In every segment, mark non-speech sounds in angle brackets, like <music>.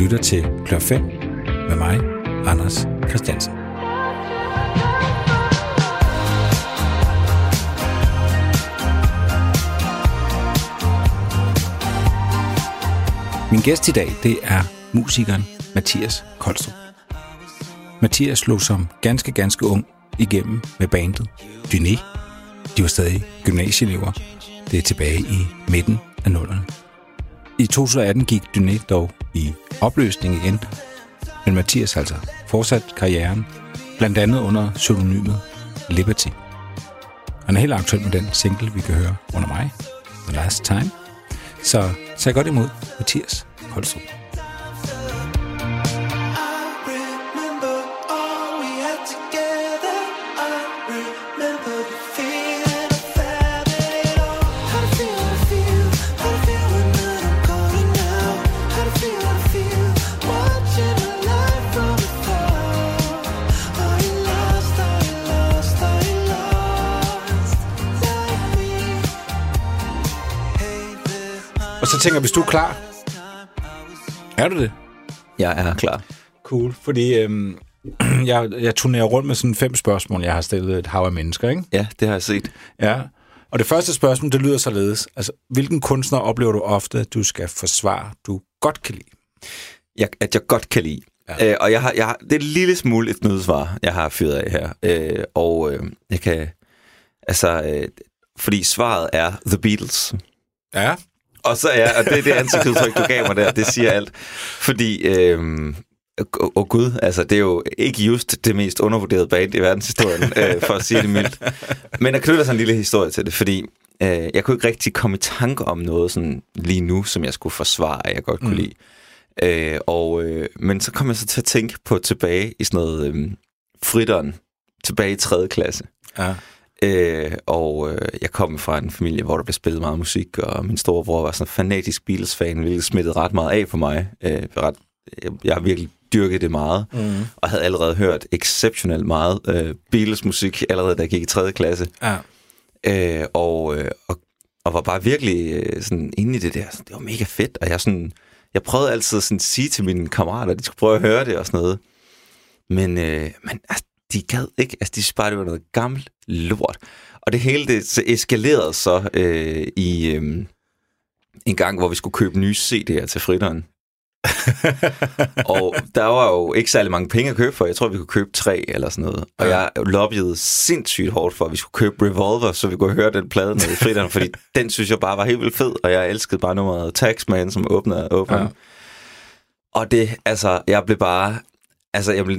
lytter til Klør 5 med mig, Anders Christiansen. Min gæst i dag, det er musikeren Mathias Koldstrup. Mathias slog som ganske, ganske ung igennem med bandet Dyné. De var stadig gymnasieelever. Det er tilbage i midten af nullerne. I 2018 gik Dyné dog i opløsning igen, men Mathias altså fortsat karrieren, blandt andet under pseudonymet Liberty. Han er helt aktuel med den single, vi kan høre under mig, The Last Time. Så tag godt imod Mathias Koldstrup. Tænker hvis du er klar. Er du det? Jeg er klar. Cool, fordi øhm, <clears throat> jeg, jeg turnerer rundt med sådan fem spørgsmål, jeg har stillet et hav af mennesker, ikke? Ja, det har jeg set. Ja. Og det første spørgsmål, det lyder således. Altså, hvilken kunstner oplever du ofte, at du skal forsvare, du godt kan lide? Jeg, at jeg godt kan lide. Ja. Øh, og jeg har, jeg har, det er et lille smule et nødsvar, jeg har fyret af her. Øh, og øh, jeg kan... Altså, øh, fordi svaret er The Beatles. Ja. Og så er, og det er det ansigtsudtryk, du gav mig der, det siger alt. Fordi, øhm, og, og gud, altså det er jo ikke just det mest undervurderede band i verdenshistorien, øh, for at sige det mildt. Men der knytter sig en lille historie til det, fordi øh, jeg kunne ikke rigtig komme i tanke om noget sådan lige nu, som jeg skulle forsvare, jeg godt kunne mm. lide. Øh, og, øh, men så kom jeg så til at tænke på tilbage i sådan noget øh, fritteren, tilbage i 3. klasse. Ja. Øh, og øh, jeg kom fra en familie, hvor der blev spillet meget musik, og min storebror var sådan en fanatisk Beatles-fan, hvilket smittede ret meget af på mig. Øh, ret, jeg, jeg har virkelig dyrket det meget, mm. og havde allerede hørt exceptionelt meget øh, Beatles-musik, allerede da jeg gik i 3. klasse. Ja. Øh, og, øh, og, og var bare virkelig øh, sådan inde i det der. Det var mega fedt, og jeg sådan... Jeg prøvede altid at sådan sige til mine kammerater, at de skulle prøve at høre det og sådan noget. Men, øh, men altså, de gad ikke. Altså, de synes bare, det var noget gammelt lort. Og det hele det eskalerede så øh, i øh, en gang, hvor vi skulle købe nye CD'er til fritteren. <laughs> og der var jo ikke særlig mange penge at købe for. Jeg tror, vi kunne købe tre eller sådan noget. Og ja. jeg lobbyede sindssygt hårdt for, at vi skulle købe Revolver, så vi kunne høre den plade med i fritteren, fordi <laughs> den synes jeg bare var helt vildt fed, og jeg elskede bare nummeret Taxman, som åbner og åbner. Ja. Og det, altså, jeg blev bare... Altså, jeg blev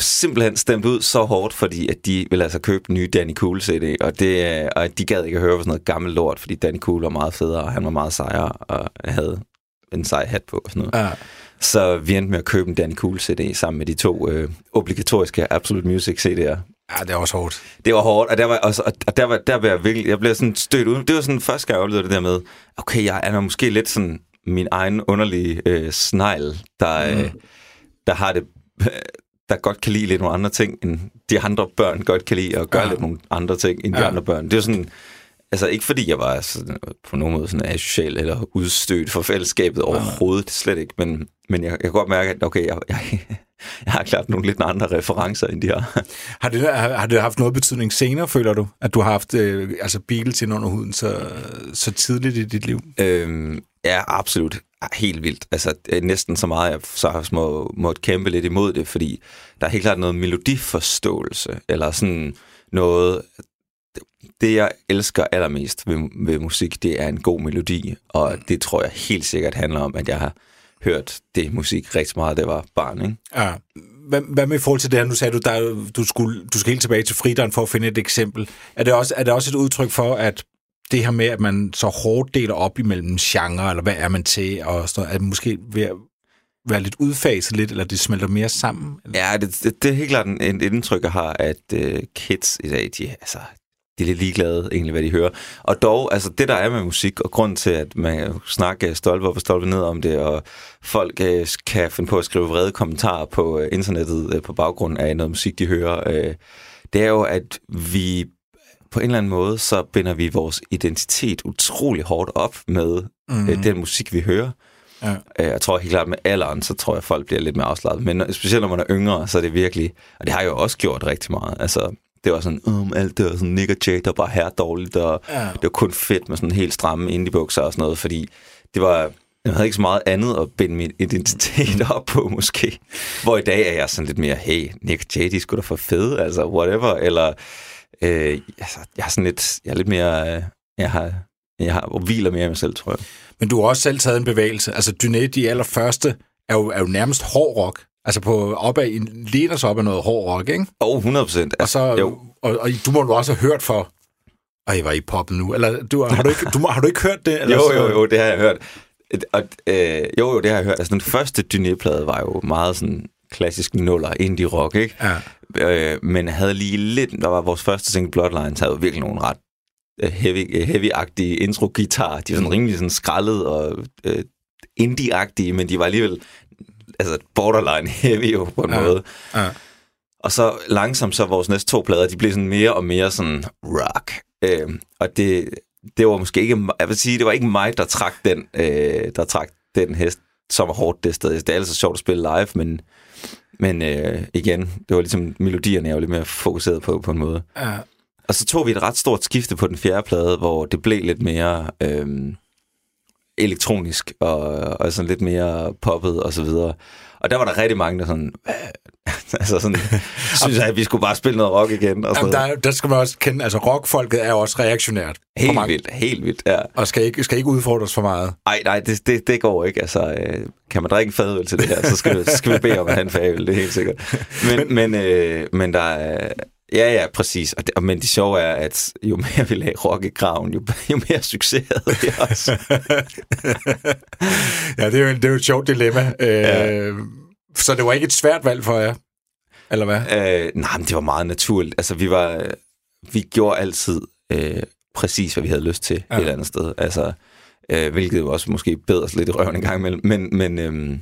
simpelthen stemt ud så hårdt, fordi at de ville altså købe den nye Danny Cool CD, og, det, og de gad ikke at høre på sådan noget gammelt lort, fordi Danny Cool var meget federe, og han var meget sejere, og havde en sej hat på og sådan noget. Ja. Så vi endte med at købe en Danny Cool CD sammen med de to øh, obligatoriske Absolute Music CD'er. Ja, det var også hårdt. Det var hårdt, og der var, også, og der var, der var jeg virkelig, jeg blev sådan stødt ud. Det var sådan første gang, jeg oplevede det der med, okay, jeg er måske lidt sådan min egen underlige øh, snegl, der, mm. øh, der har det der godt kan lide lidt nogle andre ting, end de andre børn godt kan lide, og gøre ja. lidt nogle andre ting, end de ja. andre børn. Det er sådan, altså ikke fordi jeg var sådan, på nogen måde sådan asocial eller udstødt for fællesskabet overhovedet, ja. slet ikke, men, men jeg, jeg kan godt mærke, at okay, jeg, jeg, <laughs> jeg har klart nogle lidt andre referencer, end de har. Har det, har, har det haft noget betydning senere, føler du, at du har haft øh, altså Beatles ind under huden så, så tidligt i dit liv? Øhm, ja, absolut helt vildt. Altså næsten så meget, jeg så har må, måtte kæmpe lidt imod det, fordi der er helt klart noget melodiforståelse, eller sådan noget... Det, jeg elsker allermest ved, ved musik, det er en god melodi, og det tror jeg helt sikkert handler om, at jeg har hørt det musik rigtig meget, jeg var barn. Ikke? Ja. Hvad, hvad med i forhold til det her? Nu sagde du, der, du, skulle, du skal helt tilbage til frideren for at finde et eksempel. Er det også, er det også et udtryk for, at det her med, at man så hårdt deler op imellem genre, eller hvad er man til, og sådan noget, er det måske ved at være lidt udfaset lidt, eller det smelter mere sammen? Eller? Ja, det, det, det er helt klart en, en indtryk, jeg har, at øh, kids i dag, de, altså, de er lidt ligeglade egentlig, hvad de hører. Og dog, altså det der er med musik, og grund til, at man snakker stolpe op og stolpe ned om det, og folk øh, kan finde på at skrive vrede kommentarer på øh, internettet øh, på baggrund af noget musik, de hører, øh, det er jo, at vi på en eller anden måde, så binder vi vores identitet utrolig hårdt op med mm. øh, den musik, vi hører. Ja. Øh, jeg tror helt klart med alderen, så tror jeg, folk bliver lidt mere afslappet. Men specielt når man er yngre, så er det virkelig... Og det har jeg jo også gjort rigtig meget. Altså, det var sådan, um, alt det var sådan Nick og Jay, der var her dårligt, og ja. det var kun fedt med sådan helt stramme indie-bukser og sådan noget, fordi det var, jeg havde ikke så meget andet at binde min identitet op på, måske. Hvor i dag er jeg sådan lidt mere, hey, Nick og Jay, de skulle da for fede, altså whatever, eller øh, altså, jeg er sådan lidt, jeg er lidt mere, øh, jeg har, jeg har, hviler mere i mig selv, tror jeg. Men du har også selv taget en bevægelse. Altså, Dyné, de allerførste, er jo, er jo nærmest hård rock. Altså på opad, læner sig op af noget hård rock, ikke? Oh, 100 procent. Og, så, jo. Og, og, du må du også have hørt for, ej, var I poppen nu? Eller du, har, du ikke, du, har du ikke hørt det? Eller jo, jo, jo, det har jeg hørt. Og, øh, jo, jo, det har jeg hørt. Altså, den første Dyné-plade var jo meget sådan klassisk nuller indie rock, ikke? Ja. Øh, men havde lige lidt, der var vores første single Bloodlines, havde jo virkelig nogle ret øh, heavy, heavy-agtige intro-guitar. De var sådan rimelig sådan skrællet og øh, indie-agtige, men de var alligevel altså borderline heavy jo på en ja. måde. Ja. Og så langsomt så vores næste to plader, de blev sådan mere og mere sådan rock. Øh, og det, det var måske ikke, jeg vil sige, det var ikke mig, der trak den, øh, der trak den hest, som var hårdt det sted. Det er altså sjovt at spille live, men, men øh, igen, det var ligesom, melodierne jeg var lidt mere fokuseret på, på en måde. Ja. Og så tog vi et ret stort skifte på den fjerde plade, hvor det blev lidt mere øh, elektronisk, og, og sådan lidt mere poppet og så videre. Og der var der rigtig mange, der sådan, <laughs> altså sådan, <laughs> synes jeg, at vi skulle bare spille noget rock igen. Og sådan Jamen, der, der skal man også kende, altså rockfolket er også reaktionært. Helt vildt, helt vildt, ja. Og skal ikke, skal ikke udfordres for meget. Nej, nej, det, det, det går ikke. Altså, øh, kan man drikke fadøl til det her, så skal, så skal vi bede om at have en fadøl, det er helt sikkert. <laughs> Men, men, øh, men der er, Ja, ja, præcis. Og det, men det sjove er, at jo mere vi lagde rock i graven, jo, jo mere succes havde vi også. <laughs> ja, det er, jo, det er jo et sjovt dilemma. Ja. Øh, så det var ikke et svært valg for jer? Eller hvad? Øh, nej, men det var meget naturligt. Altså, vi var... Vi gjorde altid øh, præcis, hvad vi havde lyst til ja. et eller andet sted. Altså, øh, hvilket også måske bedre lidt i røven en gang imellem. Men, men, øh,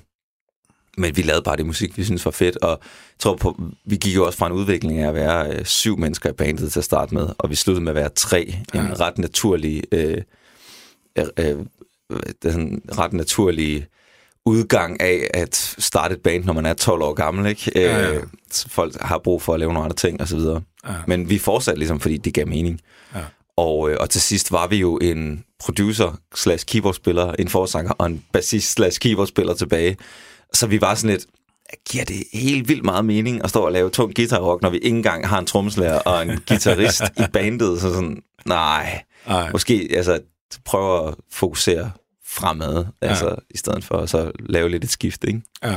men vi lavede bare det musik, vi synes var fedt, og jeg tror på, vi gik jo også fra en udvikling af at være øh, syv mennesker i bandet til at starte med, og vi sluttede med at være tre. Ja. En ret naturlig, øh, øh, øh, sådan ret naturlig udgang af at starte et band, når man er 12 år gammel, ikke? Ja, ja. Øh, folk har brug for at lave nogle andre ting, og så videre. Ja. Men vi fortsatte ligesom, fordi det gav mening. Ja. Og, øh, og til sidst var vi jo en producer slash keyboardspiller, en forsanger og en bassist slash keyboardspiller tilbage. Så vi var sådan lidt, giver det helt vildt meget mening at stå og lave tung guitarrock, når vi ikke engang har en trommeslager og en guitarist i bandet. Så sådan, nej, Ej. måske altså, prøve at fokusere fremad, ja. altså, i stedet for at så lave lidt et skift, ikke? Ja.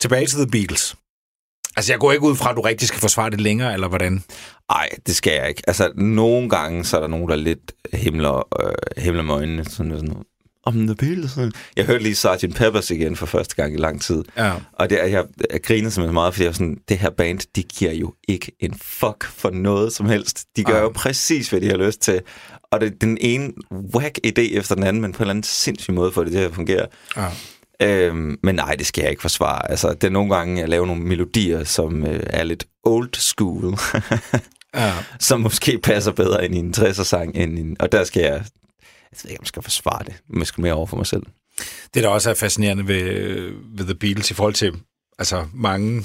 Tilbage til The Beatles. Altså, jeg går ikke ud fra, at du rigtig skal forsvare det længere, eller hvordan? Nej, det skal jeg ikke. Altså, nogle gange, så er der nogen, der lidt himler, øh, himler med øjnene. Sådan, sådan, om The Beatles. Jeg hørte lige Sgt. Peppers igen for første gang i lang tid. Ja. Og det, jeg, jeg griner simpelthen meget, fordi jeg sådan, det her band, de giver jo ikke en fuck for noget som helst. De gør ja. jo præcis, hvad de har lyst til. Og det er den ene whack idé efter den anden, men på en eller anden sindssyg måde for det til at fungere. Ja. Øhm, men nej, det skal jeg ikke forsvare. Altså, det er nogle gange, jeg laver nogle melodier, som øh, er lidt old school. ja. <laughs> som måske passer bedre ind i en 60'er-sang. End en, og der skal jeg jeg ved ikke, om jeg skal forsvare det, men jeg skal mere over for mig selv. Det, der også er fascinerende ved, ved The Beatles i forhold til altså mange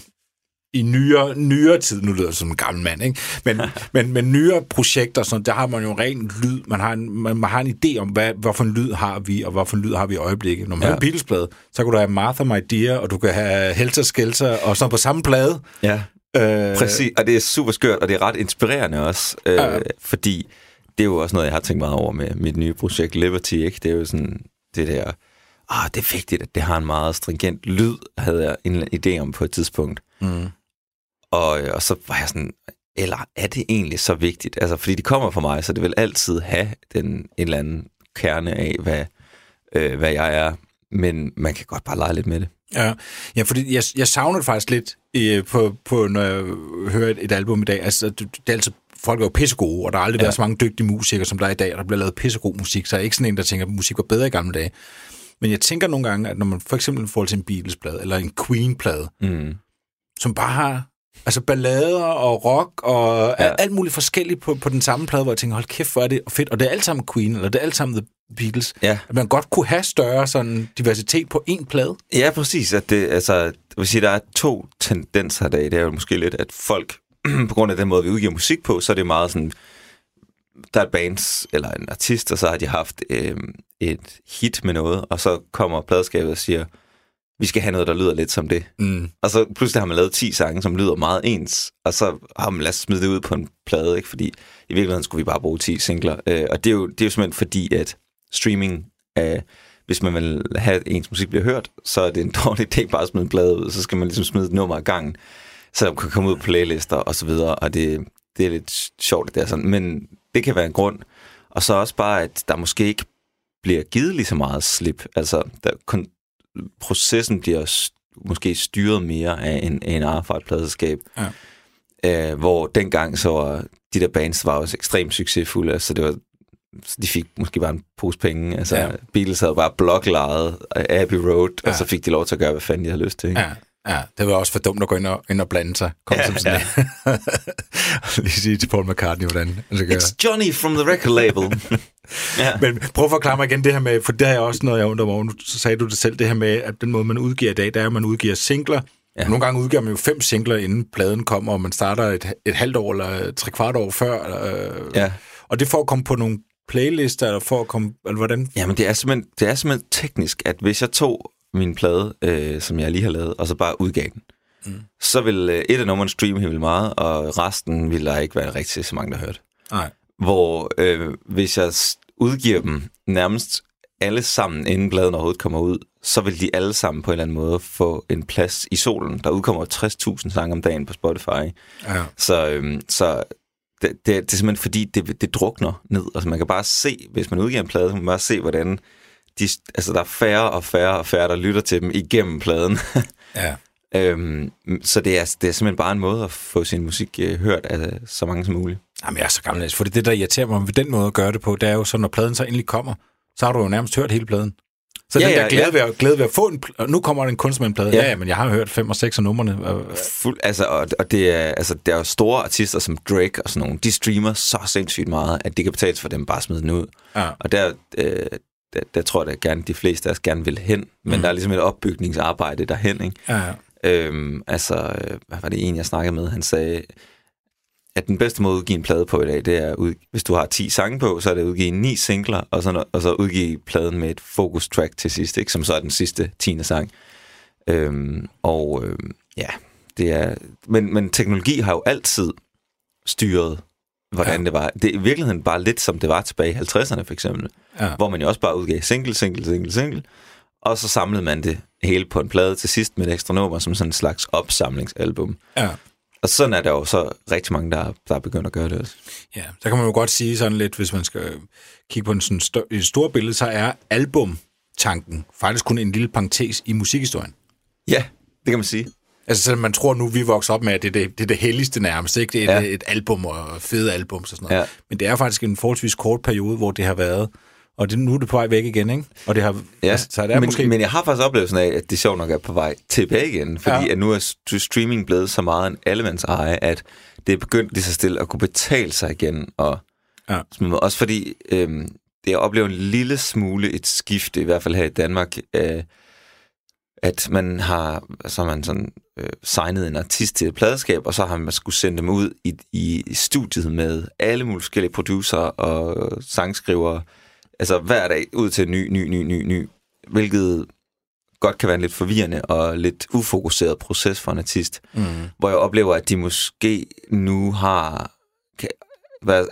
i nyere, nyere tid, nu lyder det som en gammel mand, ikke? Men, <laughs> men, men nyere projekter, sådan, der har man jo ren lyd, man har en, man, man har en idé om, hvad, hvorfor en lyd har vi, og hvorfor en lyd har vi i øjeblikket. Når man ja. har beatles så kan du have Martha My Dear, og du kan have Helter Skelter, og så på samme plade. Ja, øh, præcis, og det er super skørt, og det er ret inspirerende også, øh, ja. fordi det er jo også noget, jeg har tænkt meget over med mit nye projekt Liberty, ikke? Det er jo sådan det der, ah, det er vigtigt, at det har en meget stringent lyd, havde jeg en idé om på et tidspunkt. Mm. Og, og så var jeg sådan, eller er det egentlig så vigtigt? Altså, fordi de kommer fra mig, så det vil altid have den en eller anden kerne af, hvad, øh, hvad jeg er. Men man kan godt bare lege lidt med det. Ja, ja fordi jeg, jeg savner det faktisk lidt, øh, på, på, når jeg hører et, et album i dag. Altså, det, det er altid folk er jo pissegode, og der har aldrig ja. været så mange dygtige musikere, som der er i dag, og der bliver lavet pissegod musik, så jeg er ikke sådan en, der tænker, at musik var bedre i gamle dage. Men jeg tænker nogle gange, at når man for eksempel får til en Beatles-plade, eller en Queen-plade, mm. som bare har Altså ballader og rock og ja. alt muligt forskelligt på, på den samme plade, hvor jeg tænker, hold kæft, hvor er det fedt. Og det er alt sammen Queen, eller det er alt sammen The Beatles. Ja. At man godt kunne have større sådan diversitet på én plade. Ja, præcis. At det, altså, jeg vil sige, der er to tendenser i dag. Det er jo måske lidt, at folk, <clears throat> på grund af den måde, vi udgiver musik på, så er det meget sådan, der er et band eller en artist, og så har de haft øh, et hit med noget, og så kommer pladeskabet og siger, vi skal have noget, der lyder lidt som det. Mm. Og så pludselig har man lavet 10 sange, som lyder meget ens, og så har man ladet smide det ud på en plade, ikke? fordi i virkeligheden skulle vi bare bruge 10 singler. Øh, og det er, jo, det er jo simpelthen fordi, at streaming, øh, hvis man vil have, at ens musik bliver hørt, så er det en <laughs> dårlig idé bare at smide en plade ud, så skal man ligesom smide et nummer af gangen, så der kan komme ud på playlister og så videre, og det, det er lidt sjovt, det er sådan, men det kan være en grund. Og så også bare, at der måske ikke bliver givet lige så meget slip. Altså, der, kun, processen bliver st- måske styret mere af en, en fra et pladselskab. Ja. Øh, hvor dengang så var de der bands var også ekstremt succesfulde. Altså, det var, de fik måske bare en pose penge. Altså, Ja. Beatles havde bare bloklejet Abbey Road. Ja. og så fik de lov til at gøre, hvad fanden de havde lyst til. Ikke? Ja, ja, det var også for dumt at gå ind og, ind og blande sig. Kom Ja, som sådan ja. <laughs> Lige sige til Paul McCartney, hvordan han skal gøre. It's Johnny from the record label. <laughs> ja. Men prøv at forklare mig igen det her med, for det er også noget, jeg undrer mig over. Så sagde du det selv, det her med, at den måde, man udgiver i dag, der er, at man udgiver singler. Ja. Nogle gange udgiver man jo fem singler, inden pladen kommer, og man starter et, et halvt år eller tre kvart år før. Øh, ja. Og det for at komme på nogle playlister, eller for at komme... Eller hvordan? Jamen, det er, simpelthen, det er simpelthen teknisk, at hvis jeg tog min plade, øh, som jeg lige har lavet, og så bare udgav den, mm. så vil øh, et af numrene streame helt vildt meget, og resten vil der ikke være rigtig så mange, der hørte. Nej. Hvor øh, hvis jeg udgiver dem nærmest alle sammen, inden bladen overhovedet kommer ud, så vil de alle sammen på en eller anden måde få en plads i solen. Der udkommer 60.000 sange om dagen på Spotify. Ja. Så, øhm, så det, det, det er simpelthen fordi, det, det drukner ned. Altså man kan bare se, hvis man udgiver en plade, så kan man bare se, hvordan de, altså, der er færre og færre og færre, der lytter til dem igennem pladen. Ja. <laughs> øhm, så det er, det er simpelthen bare en måde at få sin musik øh, hørt af så mange som muligt. Jamen, jeg er så gammel, for det, det, der irriterer mig ved den måde at gøre det på, det er jo så, når pladen så endelig kommer, så har du jo nærmest hørt hele pladen. Så Ja, den der ja, glæde, ja. ved at, glæde ved at få en... pl- nu kommer der en plade. Ja. Ja. men jeg har hørt fem og seks af numrene. Fuld, altså, og, og det er, altså, der er jo store artister som Drake og sådan nogle, de streamer så sindssygt meget, at det kan betales for dem bare at smide den ud. Ja. Og der, øh, der, der tror jeg, at gerne, de fleste af os gerne vil hen, men mm. der er ligesom et opbygningsarbejde derhen, ikke? Ja, ja. Øhm, altså, øh, hvad var det en, jeg snakkede med? Han sagde, at den bedste måde at udgive en plade på i dag, det er, ud, hvis du har 10 sange på, så er det at udgive 9 singler, og så, og så udgive pladen med et focus track til sidst, ikke? som så er den sidste 10. sang. Øhm, og øhm, ja, det er... Men, men teknologi har jo altid styret, hvordan ja. Det var. Det er i virkeligheden bare lidt, som det var tilbage i 50'erne for eksempel, Ja. hvor man jo også bare udgav single, single, single, single, og så samlede man det hele på en plade til sidst med et ekstra nummer, som sådan en slags opsamlingsalbum. ja. Og sådan er der jo så rigtig mange, der, der er begyndt at gøre det også. Ja, så kan man jo godt sige sådan lidt, hvis man skal kigge på en sådan stør, et stort billede, så er albumtanken faktisk kun en lille parentes i musikhistorien. Ja, det kan man sige. Altså selvom man tror nu, vi vokser op med, at det er det, det, er det helligste nærmest, ikke? Det er Ja. et, et album og fede album og sådan noget. Ja. Men det er faktisk en forholdsvis kort periode, hvor det har været, og det, nu er det på vej væk igen, ikke? Og det har, Ja, altså, så det er men, måske... men jeg har faktisk oplevelsen af, at det sjovt nok er på vej tilbage igen, fordi Ja. at nu er st- streaming blevet så meget en allemands eje, at det er begyndt lige så stille at kunne betale sig igen. Og Ja. Også fordi øhm, det jeg oplever en lille smule et skifte, i hvert fald her i Danmark, øh, at man har, så har man sådan øh, signet en artist til et pladeskab, og så har man skulle sende dem ud i, i studiet med alle mulige forskellige producer og sangskrivere, altså hver dag ud til ny, ny, ny, ny, ny, hvilket godt kan være en lidt forvirrende og lidt ufokuseret proces for en artist, Mm. hvor jeg oplever, at de måske nu har, kan,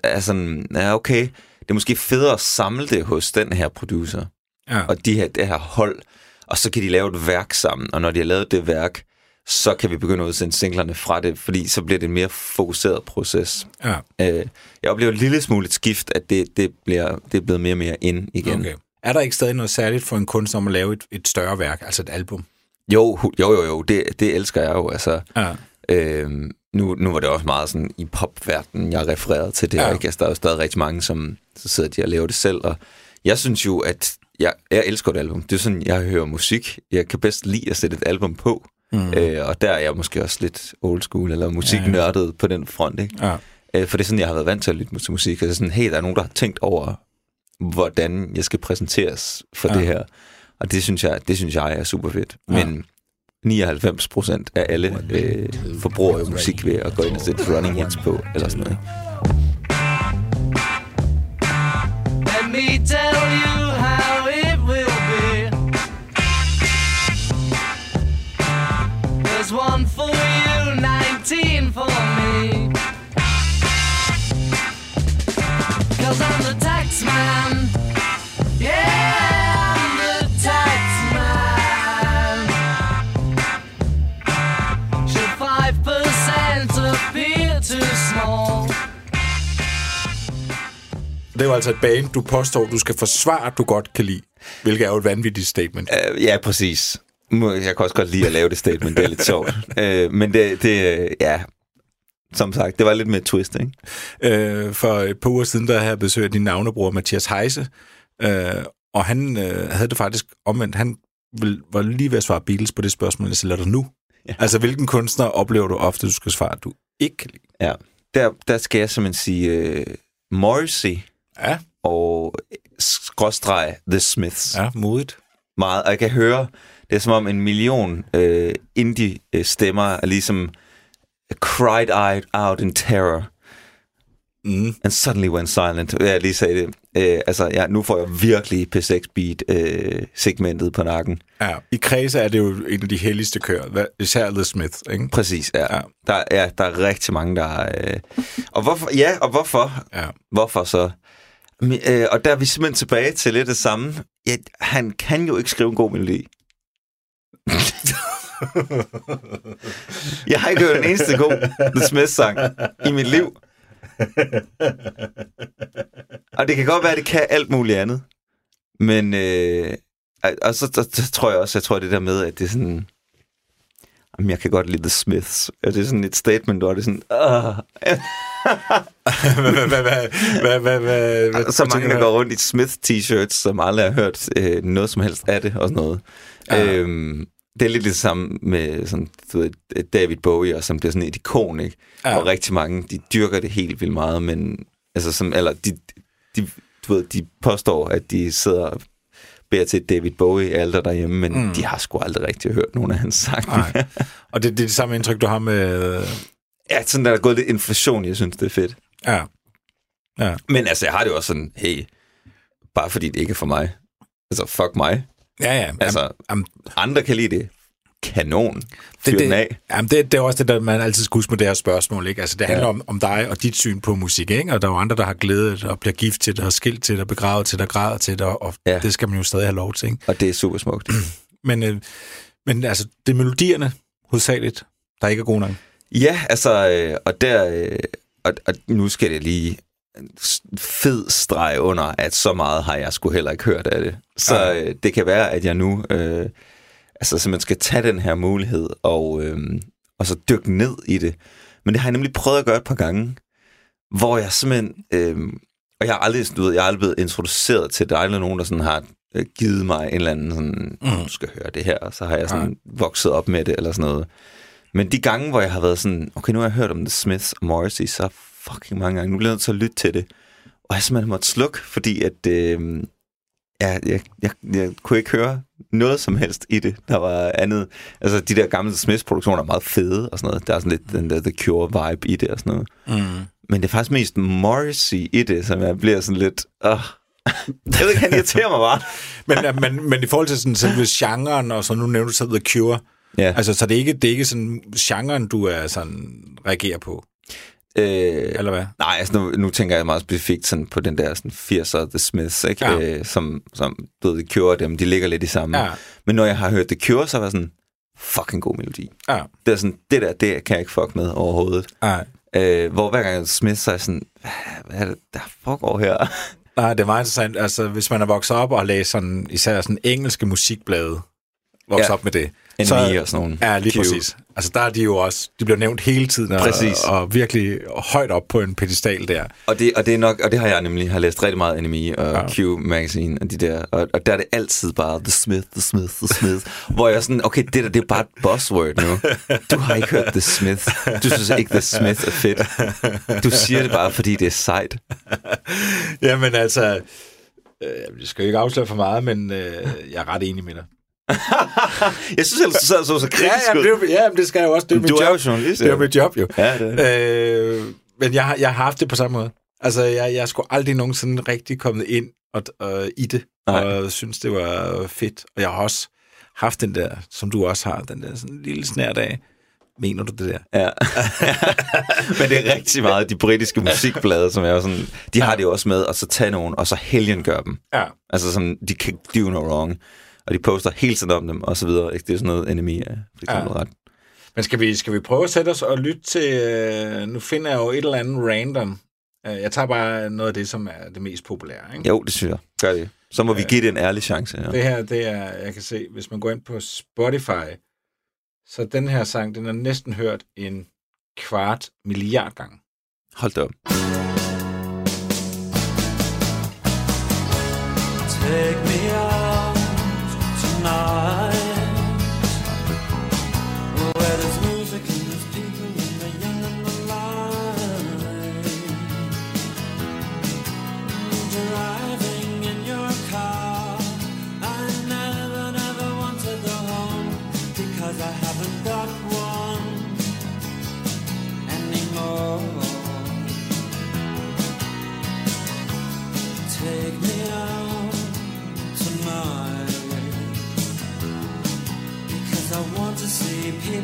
er sådan, ja okay, det er måske federe at samle det hos den her producer, Ja. og de her, det her hold, og så kan de lave et værk sammen, og når de har lavet det værk, så kan vi begynde at udsende singlerne fra det, fordi så bliver det en mere fokuseret proces. ja. Øh, jeg oplever en lille smule et skift, at det, det, bliver, det er blevet mere og mere ind igen. Okay. Er der ikke stadig noget særligt for en kunstner om at lave et, et større værk, altså et album? Jo, jo, jo, jo, det, det elsker jeg jo. Altså, Ja. øhm, nu, nu var det også meget sådan i popverdenen, jeg refererede til det. Ja. Ikke? Altså, der er jo stadig rigtig mange, som så sidder de og laver det selv. Og jeg synes jo, at jeg, jeg elsker et album. Det er sådan, jeg hører musik. Jeg kan bedst lide at sætte et album på. Mm. Øh, og der er jeg måske også lidt old school, eller musiknørdet ja, ja. på den front, ikke? Ja. Øh, for det er sådan, jeg har været vant til at lytte til musik. Altså sådan, hey, der er nogen, der har tænkt over, hvordan jeg skal præsenteres for ja. det her. Og det synes jeg, det synes jeg er super fedt. Ja. Men 99 procent af alle øh, forbruger jo musik ved at gå ind og sætte running hits på, eller sådan noget. Let There's one for you, 19 for me. Cause I'm the tax man. Yeah, I'm the tax man. Should 5% appear too small? Det er jo altså et band, du påstår, du skal forsvare, at du godt kan lide. Hvilket er jo et vanvittigt statement. Uh, ja, præcis. Jeg kan også godt lide at lave det statement, det er lidt sjovt. Uh, <laughs> men det, det, ja, som sagt, det var lidt med et twist, ikke? Uh, for et par uger siden, der havde jeg besøgt din navnebror, Mathias Heise, uh, og han uh, havde det faktisk omvendt. Han var lige ved at svare Beatles på det spørgsmål, jeg stiller dig nu. Ja. Altså, hvilken kunstner oplever du ofte, du skal svare, du ikke kan lide? Ja, der, der skal jeg simpelthen sige uh, Morrissey ja. og skråstreg The Smiths. Ja, modigt. Meget, og jeg kan høre, det er som om en million uh, indie-stemmer er ligesom cried out in terror. Mm. And suddenly went silent. Jeg lige sagde det. Øh, altså, ja, nu får jeg virkelig P6 Beat øh, segmentet på nakken. Ja, i kredse er det jo en af de helligste kører, især The Smith, ikke? Præcis, ja. ja. Der, ja, der er rigtig mange, der... Øh... Og hvorfor? Ja, og hvorfor? Ja. Hvorfor så? Øh, og der er vi simpelthen tilbage til lidt det samme. Ja, han kan jo ikke skrive en god melodi jeg har ikke hørt en eneste god The Smith-sang i mit liv. og det kan godt være, at det kan alt muligt andet. Men, øh, og så, så, så tror jeg også, jeg tror det der med, at det er sådan, jamen, jeg kan godt lide The Smiths. Og det sådan et statement, hvor det er sådan, Åh. Så mange, der går rundt i Smith-t-shirts, som aldrig har hørt øh, noget som helst af det og sådan noget. Ja. Øhm, det er lidt det samme med sådan, du ved, David Bowie, og som bliver sådan et ikon, ikke? Ja. Og rigtig mange, de dyrker det helt vildt meget, men altså, som, eller de, de, du ved, de påstår, at de sidder og beder til David Bowie alder derhjemme, men mm. de har sgu aldrig rigtig hørt nogen af hans sange. Nej. Og det, det er det samme indtryk, du har med... Ja, sådan der er gået lidt inflation, jeg synes, det er fedt. Ja. ja. Men altså, jeg har det jo også sådan, hey, bare fordi det ikke er for mig. Altså, fuck mig. Ja, ja. Altså, am, andre kan lide det. Kanon. Fyr det, det, af. Jamen, det, det er også det, der man altid skal huske med det her spørgsmål. Ikke? Altså, det handler ja. om, om dig og dit syn på musik. Ikke? Og der er jo andre, der har glædet og bliver gift til det, og skilt til det, og begravet til det, og græder til det, og ja. det skal man jo stadig have lov til. Ikke? Og det er super smukt. <clears throat> men, øh, men altså, det er melodierne hovedsageligt, der ikke er gode nok. Ja, altså, øh, og der... Øh, og, og nu skal det lige fed streg under, at så meget har jeg sgu heller ikke hørt af det. Så ja. øh, det kan være, at jeg nu øh, altså simpelthen skal tage den her mulighed og, øh, og så dykke ned i det. Men det har jeg nemlig prøvet at gøre et par gange, hvor jeg simpelthen... Øh, og jeg har aldrig, du ved, jeg har aldrig blevet introduceret til dig, eller nogen, der sådan har øh, givet mig en eller anden sådan, mm. du skal høre det her, og så har jeg sådan ja. vokset op med det, eller sådan noget. Men de gange, hvor jeg har været sådan, okay, nu har jeg hørt om The Smiths og Morrissey så fucking mange gange. Nu bliver jeg nødt til at lytte til det. Og jeg simpelthen måtte slukke, fordi at, øh, ja, jeg, jeg, jeg kunne ikke høre noget som helst i det. Der var andet... Altså, de der gamle Smiths-produktioner er meget fede og sådan noget. Der er sådan lidt den der The Cure-vibe i det og sådan noget. Mm. Men det er faktisk mest Morrissey i det, som jeg bliver sådan lidt... Uh, jeg ved ikke, han irriterer mig bare. <laughs> men, men, men i forhold til sådan selve genren, og så nu nævner du så The Cure, ja. altså, så det er ikke, det er ikke sådan genren, du er sådan, reagerer på? Øh, Eller hvad? Nej, altså nu, nu tænker jeg meget specifikt sådan på den der sådan 80'er The Smiths, ikke? Ja. Øh, som, som du ved, The Cure dem, de ligger lidt i samme. Ja. Men når jeg har hørt The Cure, så var sådan, fucking god melodi. Ja. Det er sådan, det der, det kan jeg ikke fuck med overhovedet. Ja. Øh, hvor hver gang Smith så er sådan, hvad, er det, der foregår her? <laughs> Nej, det er meget interessant. Altså, hvis man er vokset op og læst sådan, især sådan engelske musikblade, vokset Ja. op med det. NME og sådan nogle. Ja, lige Q. præcis. Altså der er de jo også, de bliver nævnt hele tiden, og, Præcis. og virkelig højt op på en pedestal der. Og det, og det er nok, og det har jeg nemlig har læst rigtig meget anime og Ja. ja. Q Magazine og de der, og, og der er det altid bare The Smith, The Smith, The Smith, hvor jeg er sådan, okay, det der, det er bare et buzzword nu. Du har ikke hørt The Smith. Du synes ikke, The Smith er fedt. Du siger det bare, fordi det er sejt. <laughs> Jamen altså, øh, jeg skal jo ikke afsløre for meget, men øh, jeg er ret enig med dig. <laughs> Jeg synes ellers, du sad og så så kritisk Ja, jamen, det, ja, men det skal jeg jo også. Det er Men mit du er job. jo journalist, Det er jo mit job, jo. Ja, det er Øh, men jeg, jeg har haft det på samme måde. Altså, jeg, jeg skulle aldrig nogensinde rigtig kommet ind og, og, i det, Nej. og synes, det var fedt. Og jeg har også haft den der, som du også har, den der sådan lille snært af, mener du det der? Ja. <laughs> Men det er rigtig meget de britiske musikblade, som er sådan, de har det jo også med, at så tage nogen, og så helgen gør dem. Ja. Altså sådan, de kan do no wrong. Og de poster hele tiden om dem, og så videre. Ikke? Det er sådan noget, enemy er for eksempel Ja. ret. Men skal vi, skal vi prøve at sætte os og lytte til... Øh, nu finder jeg jo et eller andet random. Øh, jeg tager bare noget af det, som er det mest populære. Ikke? Jo, det synes jeg. Gør det. Så må vi give det en ærlig chance. Ja. Det her, det er, jeg kan se, hvis man går ind på Spotify, så den her sang, den er næsten hørt en kvart milliard gange. Hold da op. Take me out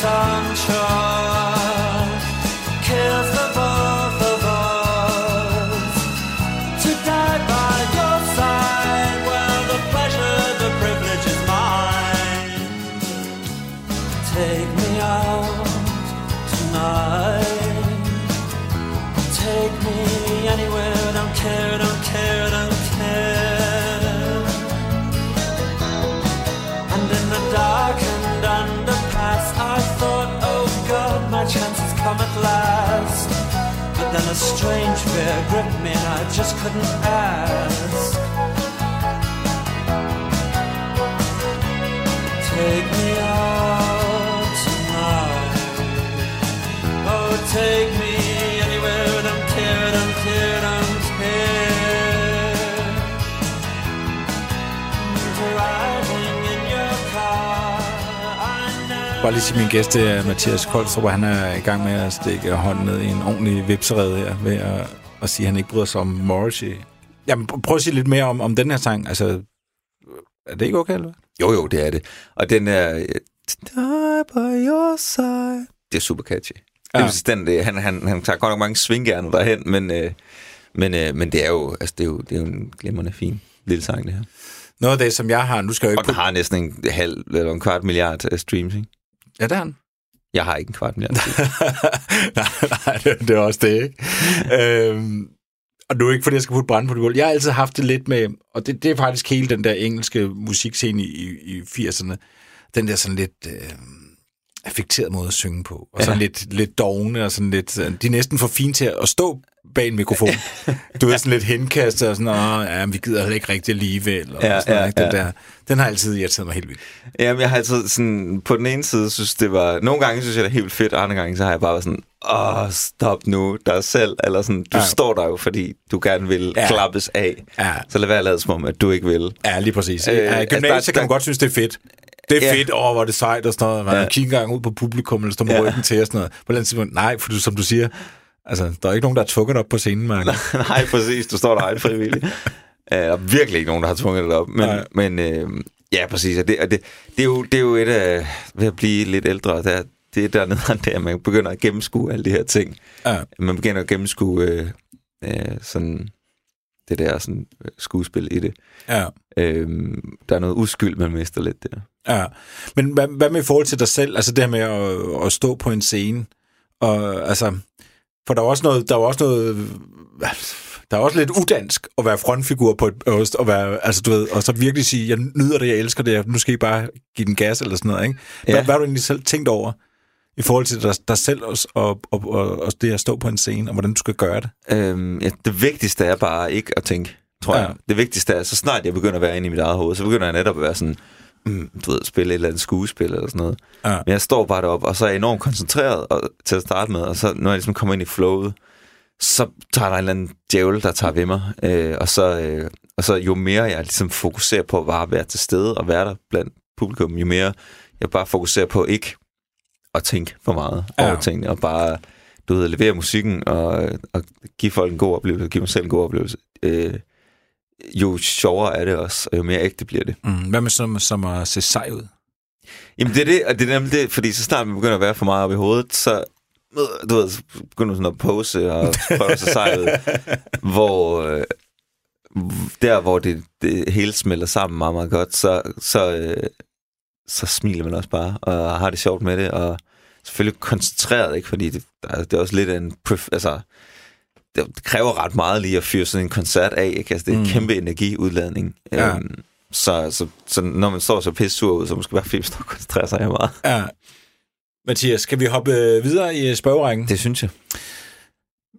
guitar strange fear gripped me, and I just couldn't ask. Bare lige sige, min gæst det er Mathias Koldstrup, og han er i gang med at stikke hånden ned i en ordentlig vipserede her, ved at, at sige, at han ikke bryder sig om Morrissey. Jamen, pr- prøv at sige lidt mere om, om den her sang. Altså, er det ikke okay, eller? Jo, jo, det er det. Og den er... Die by your side. Det er super catchy. Ja. Det er den, det, han, han, han tager godt nok mange svinggerner derhen, men, øh, men, øh, men det er jo, altså, det er jo, det er jo en glimrende fin lille sang, det her. Noget af det, som jeg har... Nu skal jeg jo Og ikke... den har næsten en halv eller en kvart milliard øh, streams, ikke? Ja, det har han. Jeg har ikke en kvart milliard. <laughs> nej, nej, det, det er også det, ikke? øhm, og nu er ikke, fordi jeg skal putte brand på det gulv. Jeg har altid haft det lidt med, og det, det er faktisk hele den der engelske musikscene i, i, i 80'erne, den der sådan lidt øh, affekteret måde at synge på, og sådan Ja. lidt, lidt dogne, og sådan lidt, de er næsten for fine til at stå bag en mikrofon. du er sådan lidt henkastet, og sådan, Åh, ja, men vi gider heller ikke rigtig alligevel, og Ja, sådan ja, ikke? Den, ja. der, den har altid irriteret mig helt vildt. Jamen, jeg har altid sådan, på den ene side synes det var, nogle gange synes jeg det er helt fedt, og andre gange så har jeg bare været sådan, åh, stop nu dig selv, eller sådan, du Ja. står der jo, fordi du gerne vil Ja. klappes af, Ja. så lad være at lade som om, at du ikke vil. Ja, lige præcis. Øh, ja, altså, gymnasiet der- kan man godt synes, det er fedt. Det er Ja. fedt, åh, hvor er det sejt og sådan noget. Man. Ja. kigger engang ud på publikum, eller står med Ja. ryggen til og sådan noget. På den tidspunkt, nej, for du, som du siger, Altså, der er ikke nogen, der har tvunget op på scenen, Mark. <laughs> Nej, præcis. Du står der egen frivillig. <laughs> Der er virkelig ikke nogen, der har tvunget dig op. Men, Nej. men øh, ja, præcis. Og det, og det, det, er jo, det er jo et af... Ved at blive lidt ældre, der, det er dernede, <laughs> der man begynder at gennemskue alle de her ting. Ja. Man begynder at gennemskue øh, øh, sådan det der sådan, øh, skuespil i det. Ja. Øh, der er noget uskyld, man mister lidt der. Ja, men hvad, hvad med i forhold til dig selv? Altså det her med at, at stå på en scene, og altså, for der er også noget, der er også noget, der er også lidt udansk at være frontfigur på et, og og være, altså du ved, og så virkelig sige, jeg nyder det, jeg elsker det, nu skal I bare give den gas eller sådan noget, ikke? Hvad, Ja. hvad har du egentlig selv tænkt over i forhold til dig, dig selv og, og, og, og, og det at stå på en scene, og hvordan du skal gøre det? Øhm, ja, det vigtigste er bare ikke at tænke, tror Ja. jeg. Det vigtigste er, så snart jeg begynder at være inde i mit eget hoved, så begynder jeg netop at være sådan, mm, du ved, spille et eller andet skuespil eller sådan noget. Ja. Men jeg står bare deroppe, og så er jeg enormt koncentreret og, til at starte med, og så når jeg ligesom kommer ind i flowet, så tager der en eller anden djævel, der tager ved mig, øh, og, så, øh, og så jo mere jeg ligesom fokuserer på at bare være til stede og være der blandt publikum, jo mere jeg bare fokuserer på ikke at tænke for meget Ja. over tingene, og bare du ved, levere musikken og, og give folk en god oplevelse, give mig selv en god oplevelse. Øh, jo sjovere er det også, og jo mere ægte bliver det. Mm, hvad med som, som at se sej ud? Jamen det er det, og det er nemlig det, fordi så snart man begynder at være for meget op i hovedet, så du ved, så begynder sådan at pose og prøve sig sej ud, <laughs> hvor øh, der hvor det, det hele smelter sammen meget, meget godt, så, så, øh, så smiler man også bare, og har det sjovt med det, og selvfølgelig koncentreret, ikke? fordi det, er- det er også lidt en, pref- altså, det, kræver ret meget lige at fyre sådan en koncert af, ikke? Altså, det er en Mm. kæmpe energiudladning. Ja. Øhm, så, så, så når man står så pisse sur ud, så måske bare man står og koncentrerer sig meget. Ja. Mathias, skal vi hoppe øh, videre i spørgerækken? Det synes jeg.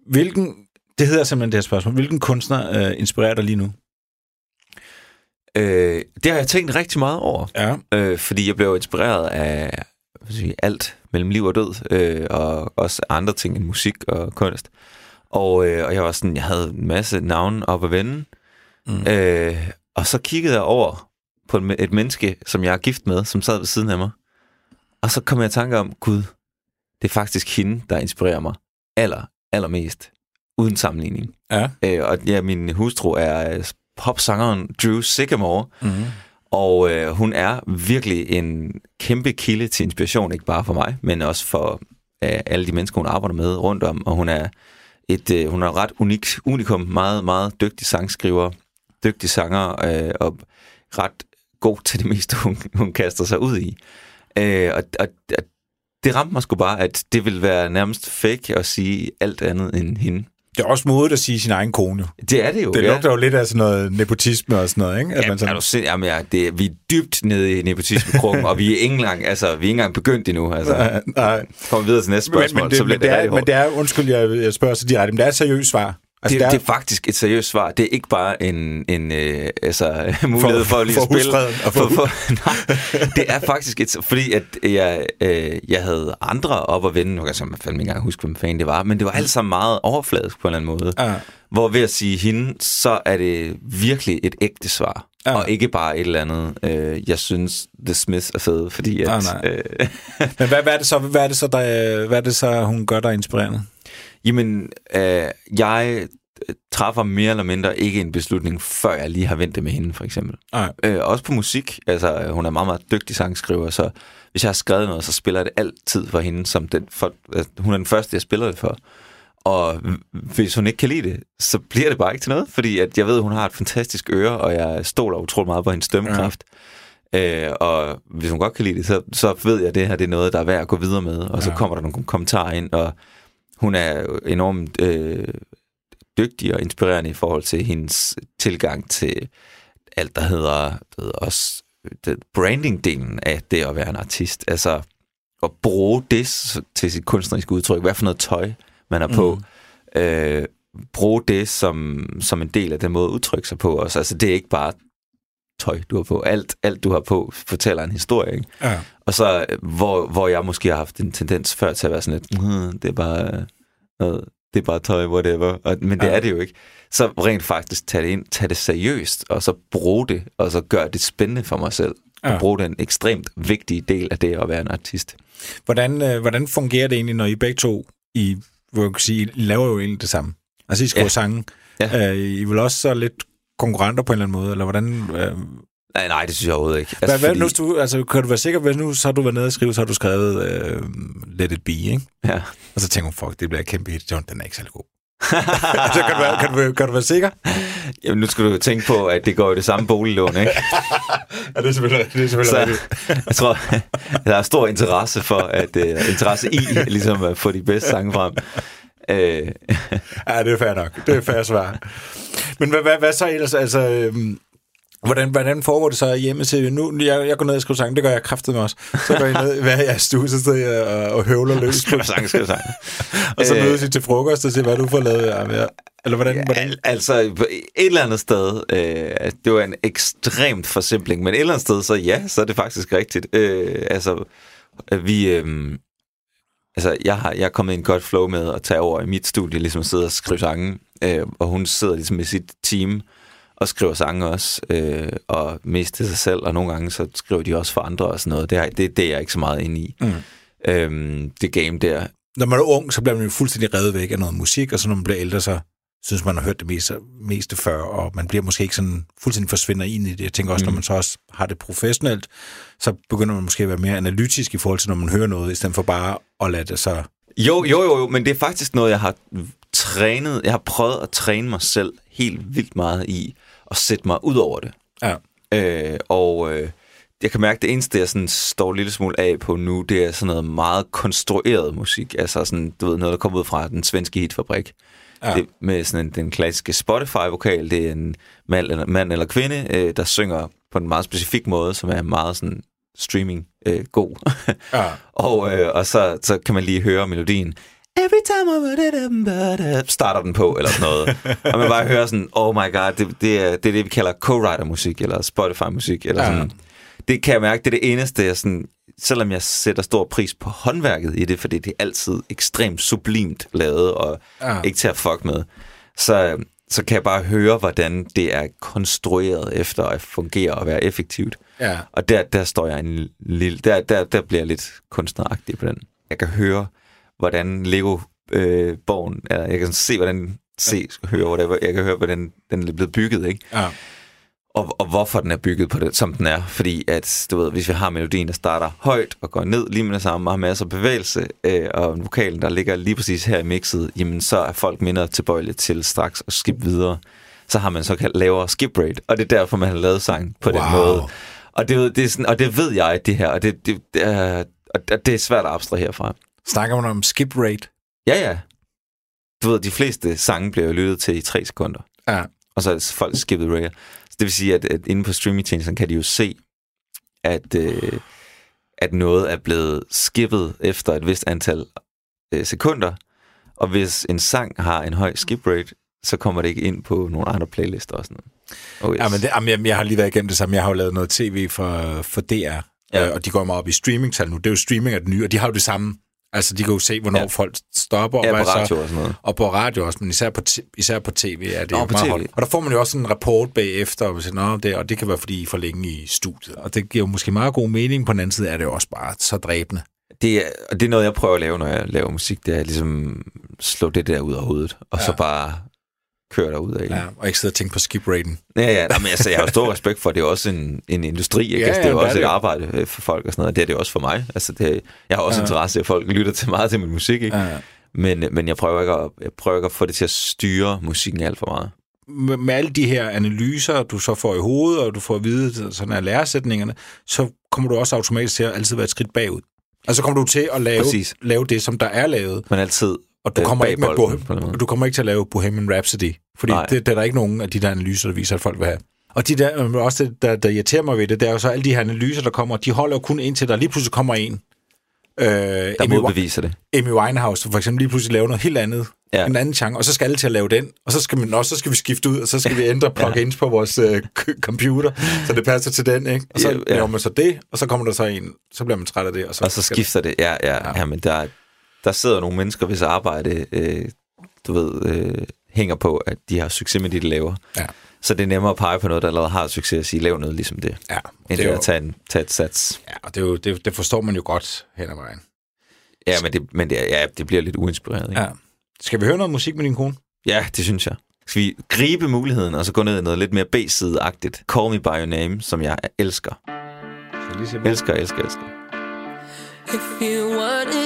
Hvilken, det hedder simpelthen det her spørgsmål. Hvilken kunstner øh, inspirerer dig lige nu? Øh, det har jeg tænkt rigtig meget over, Ja. øh, fordi jeg blev inspireret af sige, alt mellem liv og død, øh, og også andre ting end musik og kunst. Og, øh, og jeg var sådan, jeg havde en masse navne op at vende, Mm. øh, og så kiggede jeg over på et, et menneske, som jeg er gift med, som sad ved siden af mig. Og så kom jeg i tanke om, gud, det er faktisk hende, der inspirerer mig aller, allermest, uden sammenligning. Ja. Øh, og ja, min hustru er øh, popsangeren Drew Sycamore, Mm. og øh, hun er virkelig en kæmpe kilde til inspiration, ikke bare for mig, men også for øh, alle de mennesker, hun arbejder med rundt om. Og hun er et øh, hun er ret unik, unikum, meget, meget dygtig sangskriver, dygtig sanger, øh, og ret god til det meste, hun, hun kaster sig ud i. Øh, og, og, og det ramte mig sgu bare, at det ville være nærmest fake at sige alt andet end hende. Det er også modigt at sige sin egen kone. Det er det jo. Det ja. lugter jo lidt af sådan noget nepotisme og sådan noget, ikke? At Ja, man sådan, er du sind, jamen, ja, det, vi er dybt nede i nepotismekrukken, og vi er ikke engang, altså, vi er ikke engang begyndt endnu. Altså, Nej, nej. vi videre til næste Men, spørgsmål, men, det, så bliver men, det, det er, men det er, undskyld, jeg, jeg spørger så direkte, men det er et seriøst svar. Altså, det, der, det er faktisk et seriøst svar. Det er ikke bare en, en øh, altså, <laughs> mulighed for, for lige for at spille. og for- for, <laughs> nej, det er faktisk et... Fordi at jeg, øh, jeg havde andre op at vende. Nu kan jeg simpelthen fandme ikke engang huske, hvem fanden det var. Men det var alt sammen meget overfladisk på en eller anden måde. Ja. Hvor ved at sige hende, så er det virkelig et ægte svar. Ja. Ja. Og ikke bare et eller andet, øh, jeg synes, The Smiths er fede, fordi at... Ah, nej. Øh, <laughs> Men hvad, hvad, er det så, hvad, er det så, der, hvad er det så, hun gør, der er inspirerende? Jamen, øh, jeg træffer mere eller mindre ikke en beslutning, før jeg lige har vendt det med hende, for eksempel. Nej. Øh, også på musik. Altså, øh, hun er meget, meget dygtig sangskriver, så hvis jeg har skrevet noget, så spiller jeg det altid for hende, som den for, altså, hun er den første, jeg spiller det for. Og hvis hun ikke kan lide det, så bliver det bare ikke til noget, fordi at jeg ved, at hun har et fantastisk øre, og jeg stoler utrolig meget på hendes dømmekraft. Ja. Øh, og hvis hun godt kan lide det, så, så ved jeg, at det her det er noget, der er værd at gå videre med. Og så Ja. kommer der nogle kommentarer ind, og hun er enormt øh, dygtig og inspirerende i forhold til hendes tilgang til alt, der hedder ved, også det, branding-delen af det at være en artist. Altså at bruge det til sit kunstneriske udtryk. Hvad for noget tøj, man er på. Mm. Øh, bruge det som, som en del af den måde at udtrykke sig på også. Altså det er ikke bare tøj, du har på. Alt, alt du har på, fortæller en historie. Ikke? Ja. Og så, øh, hvor, hvor jeg måske har haft en tendens før til at være sådan lidt, "Mm, det er bare, noget, det er bare tøj, whatever. Og, men det Ja. er det jo ikke. Så rent faktisk tage det ind, tage det seriøst, og så bruge det, og så gøre det spændende for mig selv. Ja. Og bruge den ekstremt vigtige del af det at være en artist. Hvordan, øh, hvordan fungerer det egentlig, når I begge to i hvor jeg kan sige, I laver jo egentlig det samme. Altså, I skriver Ja. sange. Ja. Øh, I vel også så lidt konkurrenter på en eller anden måde, eller hvordan... Øh, Nej, nej, det synes jeg overhovedet ikke. hvad, hvad, fordi- nu, du, altså, kan du være sikker, hvis nu så har du været nede og skrive, så har du skrevet øh, Let It Be, ikke? Ja. Og så tænker hun, fuck, det bliver et kæmpe hit. Den er ikke særlig god. <laughs> altså, kan, du være, kan, du, kan du være sikker? Jamen, nu skal du jo tænke på, at det går i det samme boliglån, ikke? Ja, det er selvfølgelig, det er selvfølgelig Så jeg tror, der er stor interesse for, at uh, interesse i ligesom at få de bedste sange frem. Uh, Ja, det er fair nok. Det er fair svar. Men hvad, hvad, hvad så ellers? Altså, øhm, hvordan, hvordan foregår det så hjemme til? Nu, jeg, jeg går ned og skriver sange, det gør jeg kraftet med også. Så går jeg ned, hvad er jeres stue, så sidder jeg og, og høvler løs. På, skriv sang, skriv sang. <laughs> og så Øh, mødes I til frokost og siger, hvad du får lavet. Ja. Eller hvordan? hvordan? Al- altså, et eller andet sted, øh, det var en ekstremt forsimpling, men et eller andet sted, så ja, så er det faktisk rigtigt. Øh, altså, øh, vi... Øh, altså, jeg, har, jeg er kommet i en godt flow med at tage over i mit studie, ligesom at sidde og skrive sange, øh, og hun sidder ligesom med sit team og skriver sange også, øh, og mest til sig selv, og nogle gange så skriver de også for andre og sådan noget. Det er, det, det er jeg ikke så meget inde i. Mm. Øhm, det game der, Når man er ung, så bliver man jo fuldstændig revet væk af noget musik, og så når man bliver ældre, så synes man har hørt det meste, meste før, og man bliver måske ikke sådan fuldstændig forsvinder ind i det. Jeg tænker også, mm. når man så også har det professionelt, så begynder man måske at være mere analytisk i forhold til, når man hører noget, i stedet for bare at lade det så... Jo, jo, jo, jo, men det er faktisk noget, jeg har trænet. Jeg har prøvet at træne mig selv helt vildt meget i at sætte mig ud over det. Ja. Øh, og øh, jeg kan mærke, at det eneste, jeg sådan står en lille smule af på nu, det er sådan noget meget konstrueret musik. Altså sådan, du ved, noget, der kommer ud fra den svenske hitfabrik. Ja. Det, med sådan en, den klassiske Spotify-vokal. Det er en mand eller, mand eller kvinde, øh, der synger på en meget specifik måde, som er meget sådan streaming øh, god. Ja. <laughs> og øh, og så, så kan man lige høre melodien. Every time I it, starter den på, eller sådan noget. <laughs> og man bare hører sådan, oh my god, det, det, er, det er det, vi kalder co-writer-musik, eller Spotify-musik, eller Ja. sådan. Det kan jeg mærke, det er det eneste, jeg sådan, selvom jeg sætter stor pris på håndværket i det, fordi det er altid ekstremt sublimt lavet, og Ja. ikke til at fuck med, så, så kan jeg bare høre, hvordan det er konstrueret efter at fungere og være effektivt. Ja. Og der, der står jeg en lille... Der, der, der bliver jeg lidt kunstneragtig på den. Jeg kan høre, hvordan Lego øh, borgen er. Jeg kan se, hvordan se, høre, whatever. Jeg kan høre, hvordan den er blevet bygget, ikke? Ja. Og, og hvorfor den er bygget på det, som den er. Fordi at, du ved, hvis vi har melodien, der starter højt og går ned lige med det samme, og har masser af bevægelse, øh, og vokalen, der ligger lige præcis her i mixet, jamen så er folk mindre tilbøjelige til straks at skip videre. Så har man så lavere skip rate, og det er derfor, man har lavet sang på den Wow. måde. Og det, ved- det er sådan, og det ved jeg, det her, og det, det, det, er, og det er svært at abstrahere fra. Snakker man om skip rate? Ja, ja. Du ved, de fleste sange bliver jo lyttet til i tre sekunder Ja. og så er folk skippet rager. Det vil sige, at, at inde på streamingtjenesten kan de jo se, at, øh, at noget er blevet skippet efter et vist antal øh, sekunder, og hvis en sang har en høj skip rate, så kommer det ikke ind på nogle andre playlister og sådan noget. Oh, yes. Ja, men det, jamen, jeg, jeg har lige været igennem det samme. Jeg har jo lavet noget tv for, for DR. Ja. øh, og de går meget op i streamingtal nu. Det er jo streaming af det nye, og de har jo det samme. Altså, de kan jo se, hvornår ja. Folk stopper. og ja, hvad på så- radio og sådan noget. Og på radio også, men især på, især på tv er det Nå, jo meget højt. Og der får man jo også en rapport bagefter, og, Nå, det, og det kan være, fordi I er for længe i studiet. Og det giver jo måske meget god mening. På den anden side er det jo også bare så dræbende. Det er, og det er noget, jeg prøver at lave, når jeg laver musik, det er ligesom slå det der ud af hovedet, og ja. så bare køre derud af. Ja, og ikke sidde og tænke på skip raten. Ja, ja, nej, men altså, jeg har stor respekt for, at det er også en, en industri, ikke? Ja, altså, det er ja, jo det også er et det. arbejde øh, for folk og sådan noget, det er det også for mig. Altså, det, jeg har også Ja. interesse i, at folk lytter til meget til min musik, ikke? Ja. Ja. Men, men jeg, prøver ikke at, jeg prøver ikke at få det til at styre musikken alt for meget. med, med alle de her analyser, du så får i hovedet, og du får at vide sådan her læresætningerne, så kommer du også automatisk til at altid være et skridt bagud. Altså så kommer du til at lave, Præcis. lave det, som der er lavet, Men altid og du øh, kommer, ikke med måde. du kommer ikke til at lave Bohemian Rhapsody, fordi Nej. det, det er der ikke nogen af de der analyser, der viser, at folk vil have. Og de der, øh, også det, der, der irriterer mig ved det, det er jo så alle de her analyser, der kommer, de holder jo kun indtil der lige pludselig kommer en. Øh, der Amy, modbeviser det. Amy Winehouse for eksempel lige pludselig lave noget helt andet, ja. Ja. en anden genre, og så skal alle til at lave den, og så skal, man, også, så skal vi skifte ud, og så skal vi ændre <laughs> plugins på vores øh, computer, så det passer til den, ikke? Og så Ja, ja, ja. laver man så det, og så kommer der så en, så bliver man træt af det, og så, Og så skifter det. Ja, ja, Ja. ja. ja men der, der sidder nogle mennesker, hvis arbejde, øh, du ved, øh, hænger på, at de har succes med det, de laver. Ja. Så det er nemmere at pege på noget, der allerede har succes, og sige, lav noget ligesom det. Ja, End det det er at jo, tage, en, tage et sats. ja, og det, er jo, det, det forstår man jo godt hen ad vejen. Ja, men det, men det, ja, det bliver lidt uinspireret. Ikke? Ja. Skal vi høre noget musik med din kone? Ja, det synes jeg. Skal vi gribe muligheden, og så gå ned i noget lidt mere B-side-agtigt? Call Me By Your Name, som jeg elsker. Så lige se, Elsker, elsker, elsker. If you want it,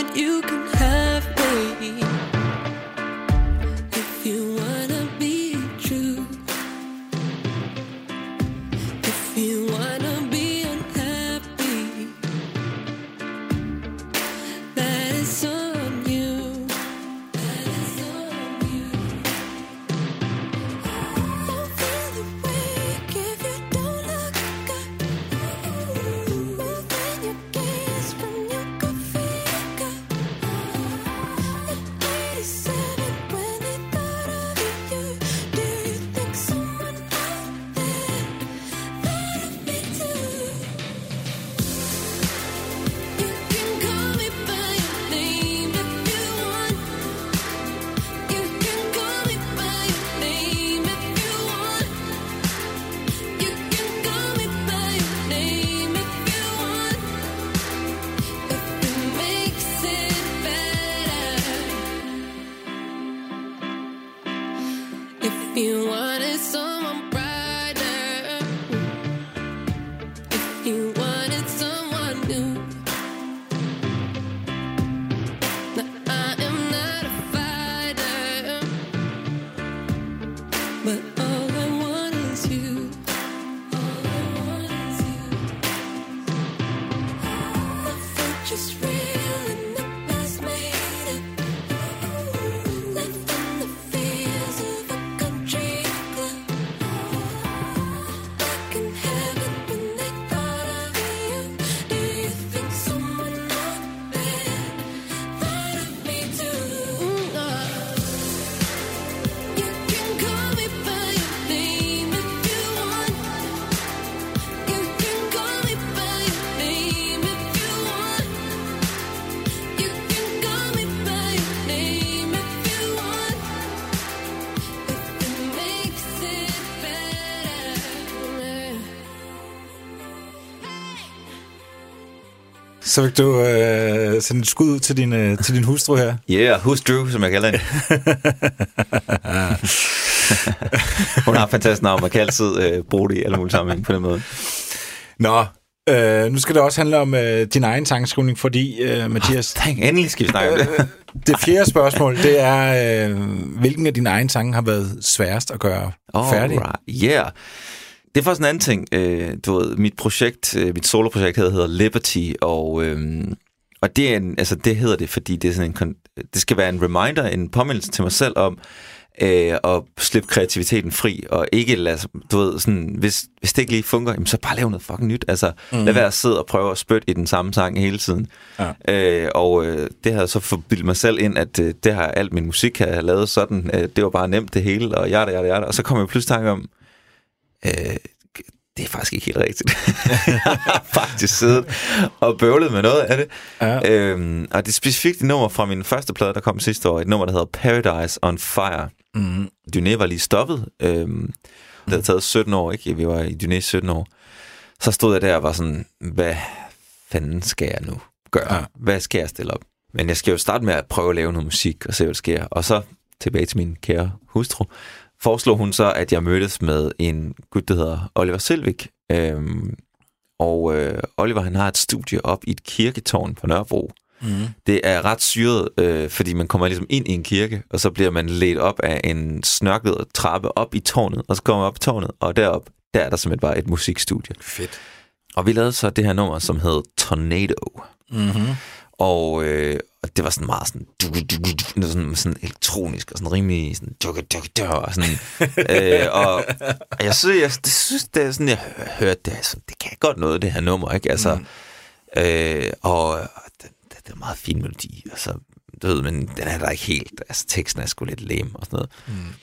Så vil du øh, sende et skud ud til din, øh, til din hustru her. Yeah, who's Drew, som jeg kalder hende. <laughs> Hun har fantastisk navn, man kan altid øh, bruge det i alle mulige sammenhæng på den måde. Nå, øh, nu skal det også handle om øh, din egen sangskrivning, fordi øh, Mathias, Dang, endelig skal vi snakke om det. det fjerde spørgsmål, det er, øh, hvilken af dine egne sange har været sværest at gøre færdig? Alright, yeah. Det er faktisk en anden ting. Øh, du ved, mit projekt, øh, mit soloprojekt hedder, hedder Liberty, og, øh, og det, er en, altså, det hedder det, fordi det, er sådan en, det skal være en reminder, en påmindelse til mig selv om, øh, at slippe kreativiteten fri, og ikke lade, du ved, sådan, hvis, hvis det ikke lige fungerer, jamen, så bare lave noget fucking nyt. Altså, mm. lad være at sidde og prøve at spytte i den samme sang hele tiden. Ja. Øh, og øh, det har jeg så forbildet mig selv ind, at øh, det har alt min musik har lavet sådan, øh, det var bare nemt det hele, og jeg der, jeg der, og så kom jeg pludselig tanke om, øh, det er faktisk ikke helt rigtigt. <laughs> jeg har faktisk siddet og bøvlet med noget af det. Ja. Øhm, og det er specifikt et nummer fra min første plade, der kom sidste år. Et nummer, der hedder Paradise on Fire. Mm. Dyné var lige stoppet. Øhm, det havde taget 17 år, ikke? Vi var i Dyné 17 år. Så stod jeg der og var sådan, hvad fanden skal jeg nu gøre? Ja. Ja. Hvad skal jeg stille op? Men jeg skal jo starte med at prøve at lave noget musik og se, hvad der sker. Og så tilbage til min kære hustru. Foreslog hun så, at jeg mødtes med en gut, der hedder Oliver Selvik. Øhm, og øh, Oliver, han har et studie op i et kirketårn på Nørrebro. Mm. Det er ret syret, øh, fordi man kommer ligesom ind i en kirke, og så bliver man ledt op af en snørklet trappe op i tårnet, og så kommer man op i tårnet, og derop, der er der simpelthen bare et musikstudie. Fedt. Og vi lavede så det her nummer, som hed Tornado. Mm-hmm. Og, øh, og det var sådan meget sådan, du, du, du, sådan, sådan elektronisk og sådan rimelig sådan, du, du, du, og sådan. øh, <laughs> og, og jeg synes, jeg, det synes, det er sådan, jeg hør- hørte det, altså, det kan godt noget, det her nummer, ikke? Altså, mm. øh, og og det, det, det er en meget fin melodi, altså, du ved, men den er der ikke helt, altså teksten er sgu lidt lame og sådan noget. Mm.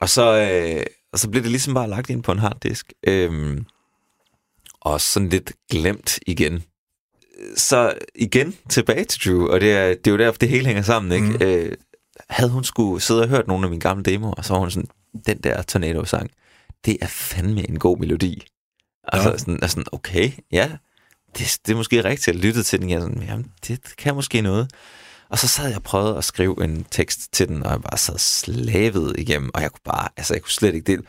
Og så, øh, og så blev det ligesom bare lagt ind på en harddisk. Øhm, og sådan lidt glemt igen. Så igen tilbage til Drew, og det er, det er jo derfor, det hele hænger sammen, ikke? Mm. Øh, havde hun skulle sidde og hørt nogle af mine gamle demoer, og så var hun sådan, den der Tornado-sang, det er fandme en god melodi. Altså Ja. sådan, er sådan, okay, ja, det, det er måske rigtigt at lytte til den. Jeg sådan, jamen, det kan måske noget. Og så sad jeg og prøvede at skrive en tekst til den, og jeg bare sad slavet igennem, og jeg kunne bare, altså jeg kunne slet ikke, det,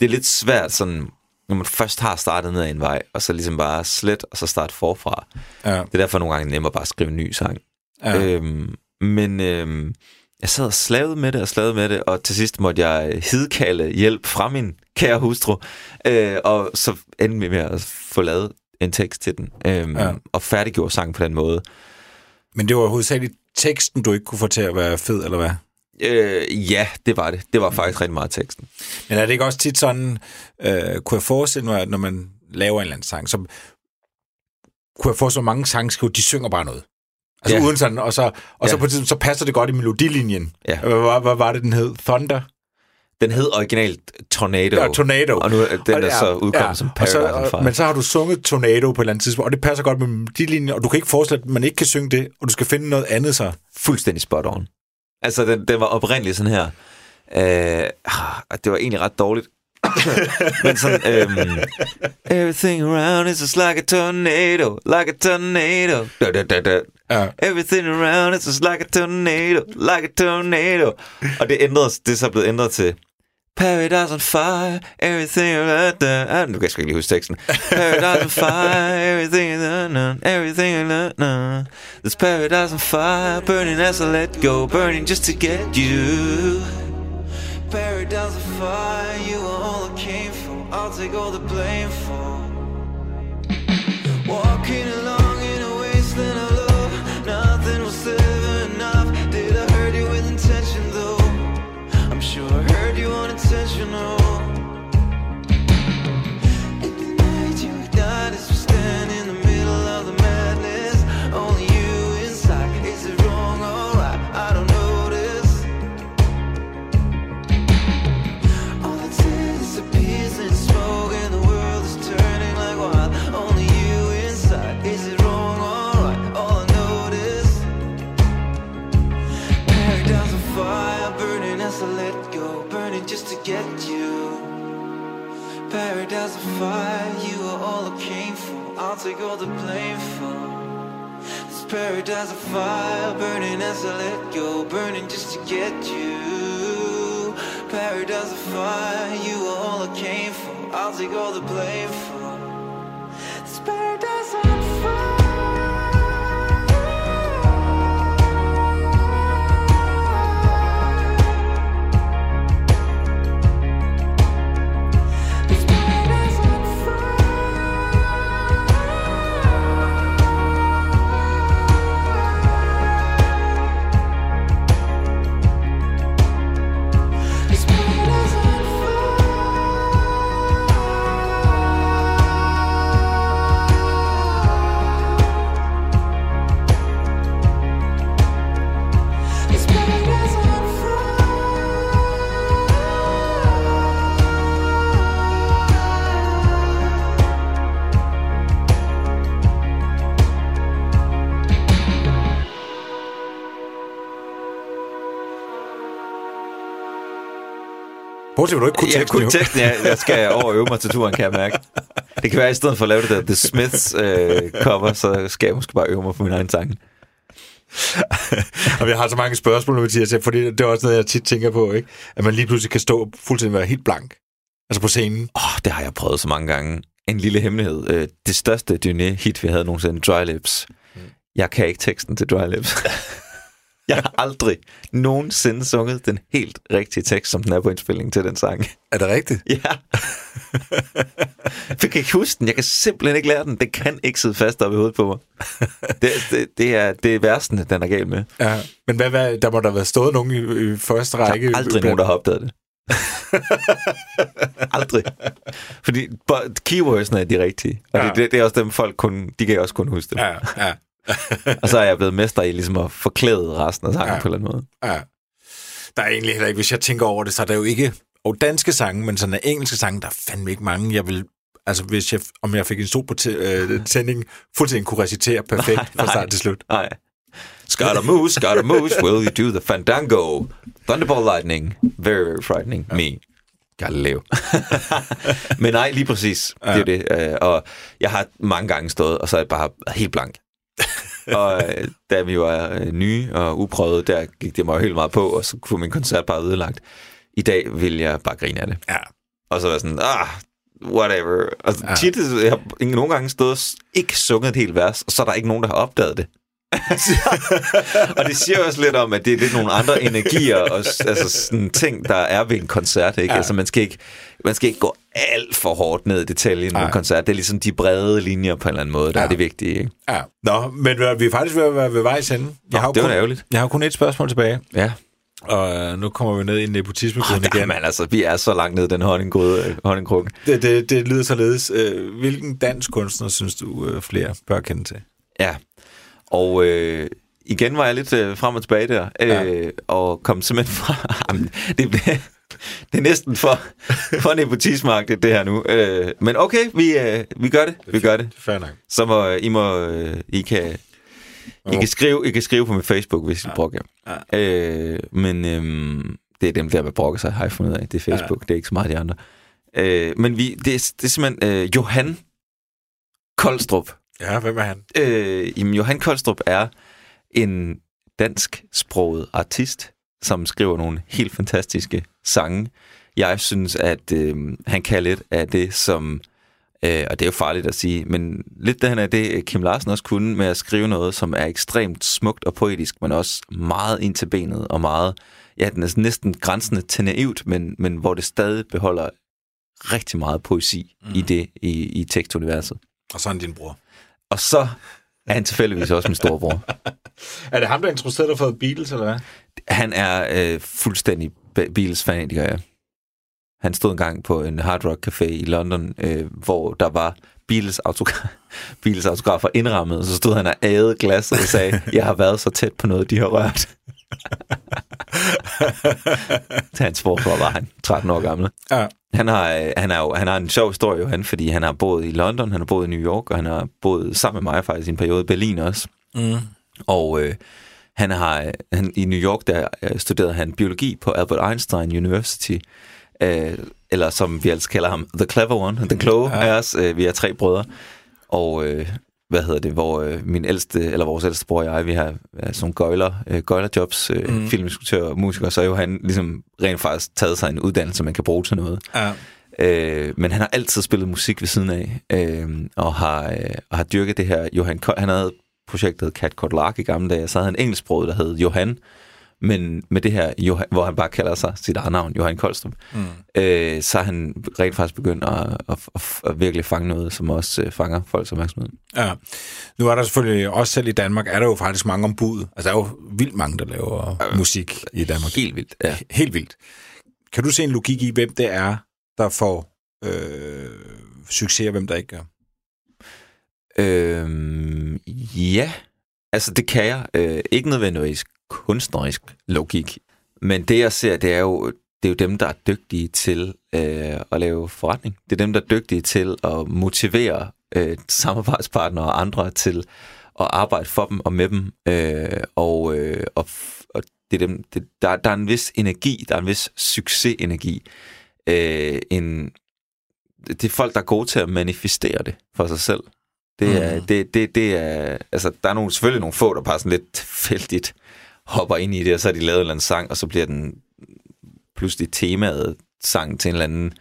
det er lidt svært sådan, når man først har startet ned ad en vej, og så ligesom bare slet, og så starte forfra. Ja. Det er derfor nogle gange nemmere bare at skrive en ny sang. Ja. Øhm, men øhm, jeg sad og slavede med det og slavede med det, og til sidst måtte jeg hidkalde hjælp fra min kære hustru, øh, og så endte vi med at få lavet en tekst til den, øhm, Ja. og færdiggjorde sangen på den måde. Men det var hovedsageligt teksten, du ikke kunne få til at være fed, eller hvad? Øh, ja, det var det. Det var faktisk rigtig meget teksten. Men er det ikke også tit sådan, øh, kunne jeg forestille mig, at når man laver en eller anden sang, så kunne jeg forestille mig, mange sangskriver, de synger bare noget. Altså Ja. uden sådan, og så, og så Ja. på et tidspunkt, så passer det godt i melodilinjen. Ja. Hvad, hvad, var det, den hed? Thunder? Den hed originalt Tornado. Ja, Tornado. Og nu er den Og er ja, så udkommet ja. som Og så, Paradise og, Fire. Men så har du sunget Tornado på et eller andet tidspunkt, og det passer godt med melodilinjen, og du kan ikke forestille, at man ikke kan synge det, og du skal finde noget andet så. fuldstændig spot on. Altså, den, den var oprindeligt sådan her. Øh, ah, det var egentlig ret dårligt. <coughs> Men sådan, øhm, Everything around is just like a tornado, like a tornado. Da, da, da, da. Ja. Everything around is just like a tornado, like a tornado. Og det, ændrede, det er så blevet ændret til Paradise on fire, everything around the... Nu kan jeg sgu ikke lige huske teksten. <laughs> Paradise on fire, everything around everything around There's paradise on fire, burning as I let go, burning just to get you. Paradise on fire, you are all I came for. I'll take all the blame for. Walking Paradise on fire, you are all I came for. I'll take all the blame for. This paradise on fire, burning as I let go, burning just to get you. Paradise on fire, you are all I came for. I'll take all the blame for. This paradise on fire. Bortset, du ikke kunne Jeg teksten, kunne jo. teksten, jeg, jeg skal over øve mig til turen, kan jeg mærke. Det kan være, at i stedet for at lave det der The Smiths øh, cover, så skal jeg måske bare øve mig på min egen sang. Og jeg har så mange spørgsmål, Mathias, fordi det er også noget, jeg tit tænker på, ikke? At man lige pludselig kan stå fuldstændig være helt blank. Altså på scenen. Åh, oh, det har jeg prøvet så mange gange. En lille hemmelighed. Øh, det største Dyné-hit, vi havde nogensinde, Dry Lips. Jeg kan ikke teksten til Dry Lips. <laughs> jeg har aldrig nogensinde sunget den helt rigtige tekst, som den er på indspillingen til den sang. Er det rigtigt? Ja. <laughs> jeg kan ikke huske den. Jeg kan simpelthen ikke lære den. Det kan ikke sidde fast op i hovedet på mig. Det, det, det er det er værsten, den er galt med. Ja. Men hvad, hvad, der må der have stået nogen i, i første Der række. er aldrig nogen, der har opdaget det. <laughs> aldrig. Fordi keywordsene er de rigtige. Og Ja. det, det, det er også dem, folk kun, de kan også kun huske det. Ja, ja, Og så er jeg blevet mester i ligesom at forklæde resten af sangen Ja. på en eller anden måde. ja. Der er egentlig heller ikke, hvis jeg tænker over det, så er der jo ikke og danske sange, men sådan er engelske sange, der er fandme ikke mange. Jeg vil, altså hvis jeg, om jeg fik en t- øh, <laughs> tænding, fuldstændig kunne recitere perfekt Nej, fra start til slut. Nej. Scaramouche, Scaramouche, will you do the fandango? Thunderbolt lightning, very, very frightening. Ja. Me. Galileo. <laughs> Men nej, lige præcis. Ja. Det er det. Øh, Og jeg har mange gange stået, og så er jeg bare helt blank. Og øh, da vi var øh, nye og uprøvede, der gik det mig helt meget på, og så kunne min koncert bare ødelagt. I dag vil jeg bare grine af det. Ja. Og så var sådan, ah, whatever. Og Ja. ja. tit, jeg har nogle gange stået og ikke sunget et helt vers, og så er der ikke nogen, der har opdaget det. <laughs> og det siger også lidt om, at det er lidt nogle andre energier og altså sådan ting, der er ved en koncert. Ikke? Ja. Altså, man skal ikke, man skal ikke gå alt for hårdt ned i detaljen med Nej. en koncert. Det er ligesom de brede linjer på en eller anden måde, der Ja. er det vigtige. Ikke? Ja. Nå, men vi er- faktisk ved at være ved vejs ende. Jeg har jo det var kun, ærgerligt. Jeg har kun et spørgsmål tilbage, Ja. og øh, nu kommer vi ned i nepotismekuden igen. Jamen, altså, vi er så langt ned i den øh, honningkrukke. Det, det, det lyder således. Øh, hvilken dansk kunstner synes du flere bør kende til? Ja, og øh, igen var jeg lidt øh, frem og tilbage der, øh, Ja. og kom simpelthen <laughs> fra... Jamen, det, det er næsten for, for nepotismagtigt, det her nu. Øh, men okay, vi, øh, vi gør det. Vi gør det. Fair nok. Så må I, må, øh, I kan... I kan, skrive, I kan skrive på min Facebook, hvis I ja. brokker. Ja. Øh, men øhm, det er dem der, der brokker sig, har jeg fundet af. Det er Facebook, ja. det er ikke så meget de andre. Øh, men vi, det, er, det er simpelthen øh, Johan Koldstrup. Ja, hvem er han? Øh, jamen, Johan Koldstrup er en dansksproget artist, som skriver nogle helt fantastiske sange. Jeg synes, at øh, han kan lidt af det, som... Øh, og det er jo farligt at sige, men lidt det, han er det, Kim Larsen også kunne med at skrive noget, som er ekstremt smukt og poetisk, men også meget ind til benet og meget... Ja, den er næsten grænsende til naivt, men, men hvor det stadig beholder rigtig meget poesi mm. i det, i, i tekstuniverset. Og så han din bror. Og så er han tilfældigvis også min storebror. <laughs> Er det ham, der introducerede dig for Beatles, eller hvad? Han er øh, fuldstændig Be- Beatles-fanatiker, ja. Han stod engang på en Hard Rock Café i London, øh, hvor der var Beatles, autogra- <laughs> Beatles autografer indrammet, og så stod han og ædede glasset og sagde, <laughs> jeg har været så tæt på noget, de har rørt. Til hans forbror var han 13 år gammel. Ja. Han har, øh, han, jo, han har en sjov historie, jo, han, fordi han har boet i London, han har boet i New York, og han har boet sammen med mig faktisk i en periode i Berlin også. Mm. Og øh, han har øh, han, i New York, der øh, studerede han biologi på Albert Einstein University, øh, eller som vi altså kalder ham, The Clever One, den kloge ja. af os. Øh, vi er tre brødre, og øh, hvad hedder det, hvor øh, min ældste, eller vores ældste bror og jeg, vi har øh, nogle gøjler, øh, gøjlerjobs, øh, Mm. filminstruktør og musiker, så er jo han ligesom rent faktisk taget sig en uddannelse, man kan bruge til noget. Ja. Øh, men han har altid spillet musik ved siden af, øh, og, har, øh, og har dyrket det her. Johan, han havde projektet Cat Caught Lark i gamle dage, og så havde han en engelsksproget, der hed Johan, men med det her, Johan, hvor han bare kalder sig sit eget navn, Johan Koldstrup, Mm. øh, så har han rent faktisk begyndt at, at, at, at virkelig fange noget, som også øh, fanger folks opmærksomhed. Ja. Nu er der selvfølgelig, også selv i Danmark, er der jo faktisk mange ombud. Altså, der er jo vildt mange, der laver øh, musik i Danmark. Helt vildt, ja. Helt vildt. Kan du se en logik i, hvem det er, der får øh, succes, og hvem der ikke gør? Øhm, ja, altså det kan jeg. Øh, ikke nødvendigvis kunstnerisk logik, men det jeg ser, det er jo, det er jo dem, der er dygtige til øh, at lave forretning. Det er dem, der er dygtige til at motivere øh, samarbejdspartnere og andre til at arbejde for dem og med dem. Øh, og, øh, og, og det er dem, det, der, der er en vis energi, der er en vis succesenergi. Øh, en, det er folk, der er gode til at manifestere det for sig selv. Det er, Mm. det, det, det er, altså, der er nogle, selvfølgelig nogle få, der bare sådan lidt tilfældigt hopper ind i det, og så har de lavet en eller anden sang, og så bliver den pludselig temaet sang til en eller anden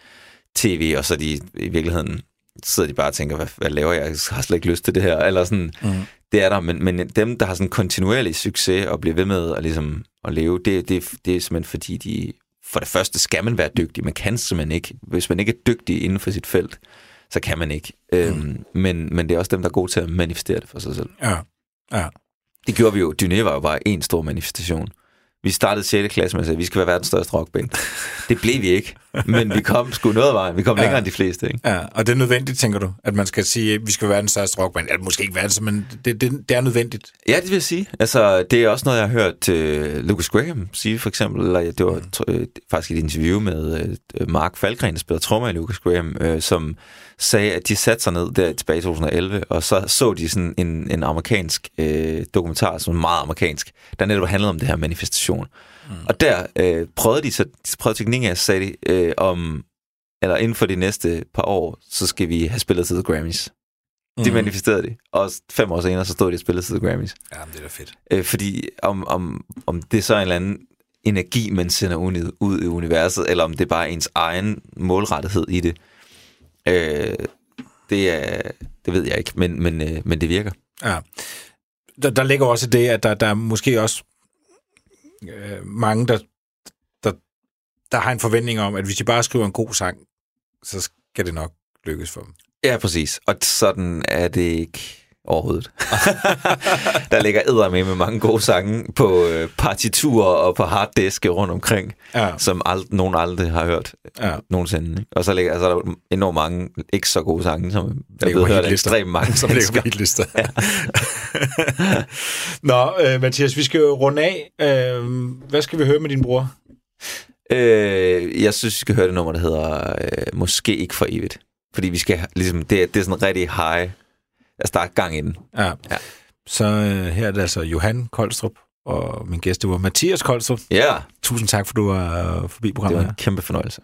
tv, og så de i virkeligheden sidder de bare og tænker, hvad, hvad laver jeg? Jeg har slet ikke lyst til det her. Eller sådan, Mm. det er der, men, men dem, der har sådan kontinuerlig succes og bliver ved med at, ligesom, at leve, det, det, det er simpelthen fordi, de for det første skal man være dygtig. Man kan simpelthen ikke. Hvis man ikke er dygtig inden for sit felt, så kan man ikke. Mm. Øhm, men, men det er også dem, der er gode til at manifestere det for sig selv. Ja. Ja. Det gjorde vi jo. Dyné var jo bare en stor manifestation. Vi startede 6. klasse med at sige, at vi skal være verdens største rockband. Det blev vi ikke, men vi kom sgu noget vejen. Vi kom Ja. længere end de fleste. Ikke? Ja, og det er nødvendigt, tænker du, at man skal sige, at vi skal være den største rockband. Ja, måske ikke verdens, men det, det, det er nødvendigt. Ja, det vil jeg sige. Altså, det er også noget, jeg har hørt uh, Lucas Graham sige, for eksempel. Eller, det var mm. uh, faktisk et interview med uh, Mark Falkgren, der spiller trommer i Lucas Graham, uh, som sagde, at de satte sig ned der tilbage i 2011, og så så de sådan en, en amerikansk uh, dokumentar, som er meget amerikansk, der netop handlede om det her manifestation. Mm. Og der uh, prøvede de så de prøvede teknikken af, sagde de, uh, om, eller inden for de næste par år, så skal vi have spillet til The Grammys. De manifesterede det. Og fem år senere, så stod de og spillede til The Grammys. Ja, men det er da fedt. Øh, fordi om, om, om det så er en eller anden energi, man sender ud, ud i universet, eller om det er bare ens egen målrettighed i det, øh, det, er, det ved jeg ikke, men, men, øh, men det virker. Ja. Der, der ligger også det, at der, der er måske også øh, mange, der, der, der har en forventning om, at hvis de bare skriver en god sang, så skal det nok lykkes for dem. Ja, præcis. Og sådan er det ikke overhovedet. <laughs> der ligger æder med med mange gode sange på øh, partiturer og på harddiske rundt omkring, Ja. som ald- nogen aldrig har hørt Ja. nogensinde. Ikke? Og så ligger altså, der er enormt mange ikke så gode sange, som blevet på hørt af ekstremt mange <laughs> Som ligger på hitlister. Ja. <laughs> Nå, øh, Mathias, vi skal jo runde af. Øh, hvad skal vi høre med din bror? Øh, jeg synes, vi skal høre det nummer, der hedder øh, Måske ikke for evigt. Fordi vi skal, ligesom, det, det er sådan rigtig high. Altså, der er gang i den. Ja. Ja. Så øh, her er det altså Johan Koldstrup, og min gæst, det var Mathias Koldstrup. Ja, Tusind tak, for du var forbi det programmet var her. en kæmpe fornøjelse.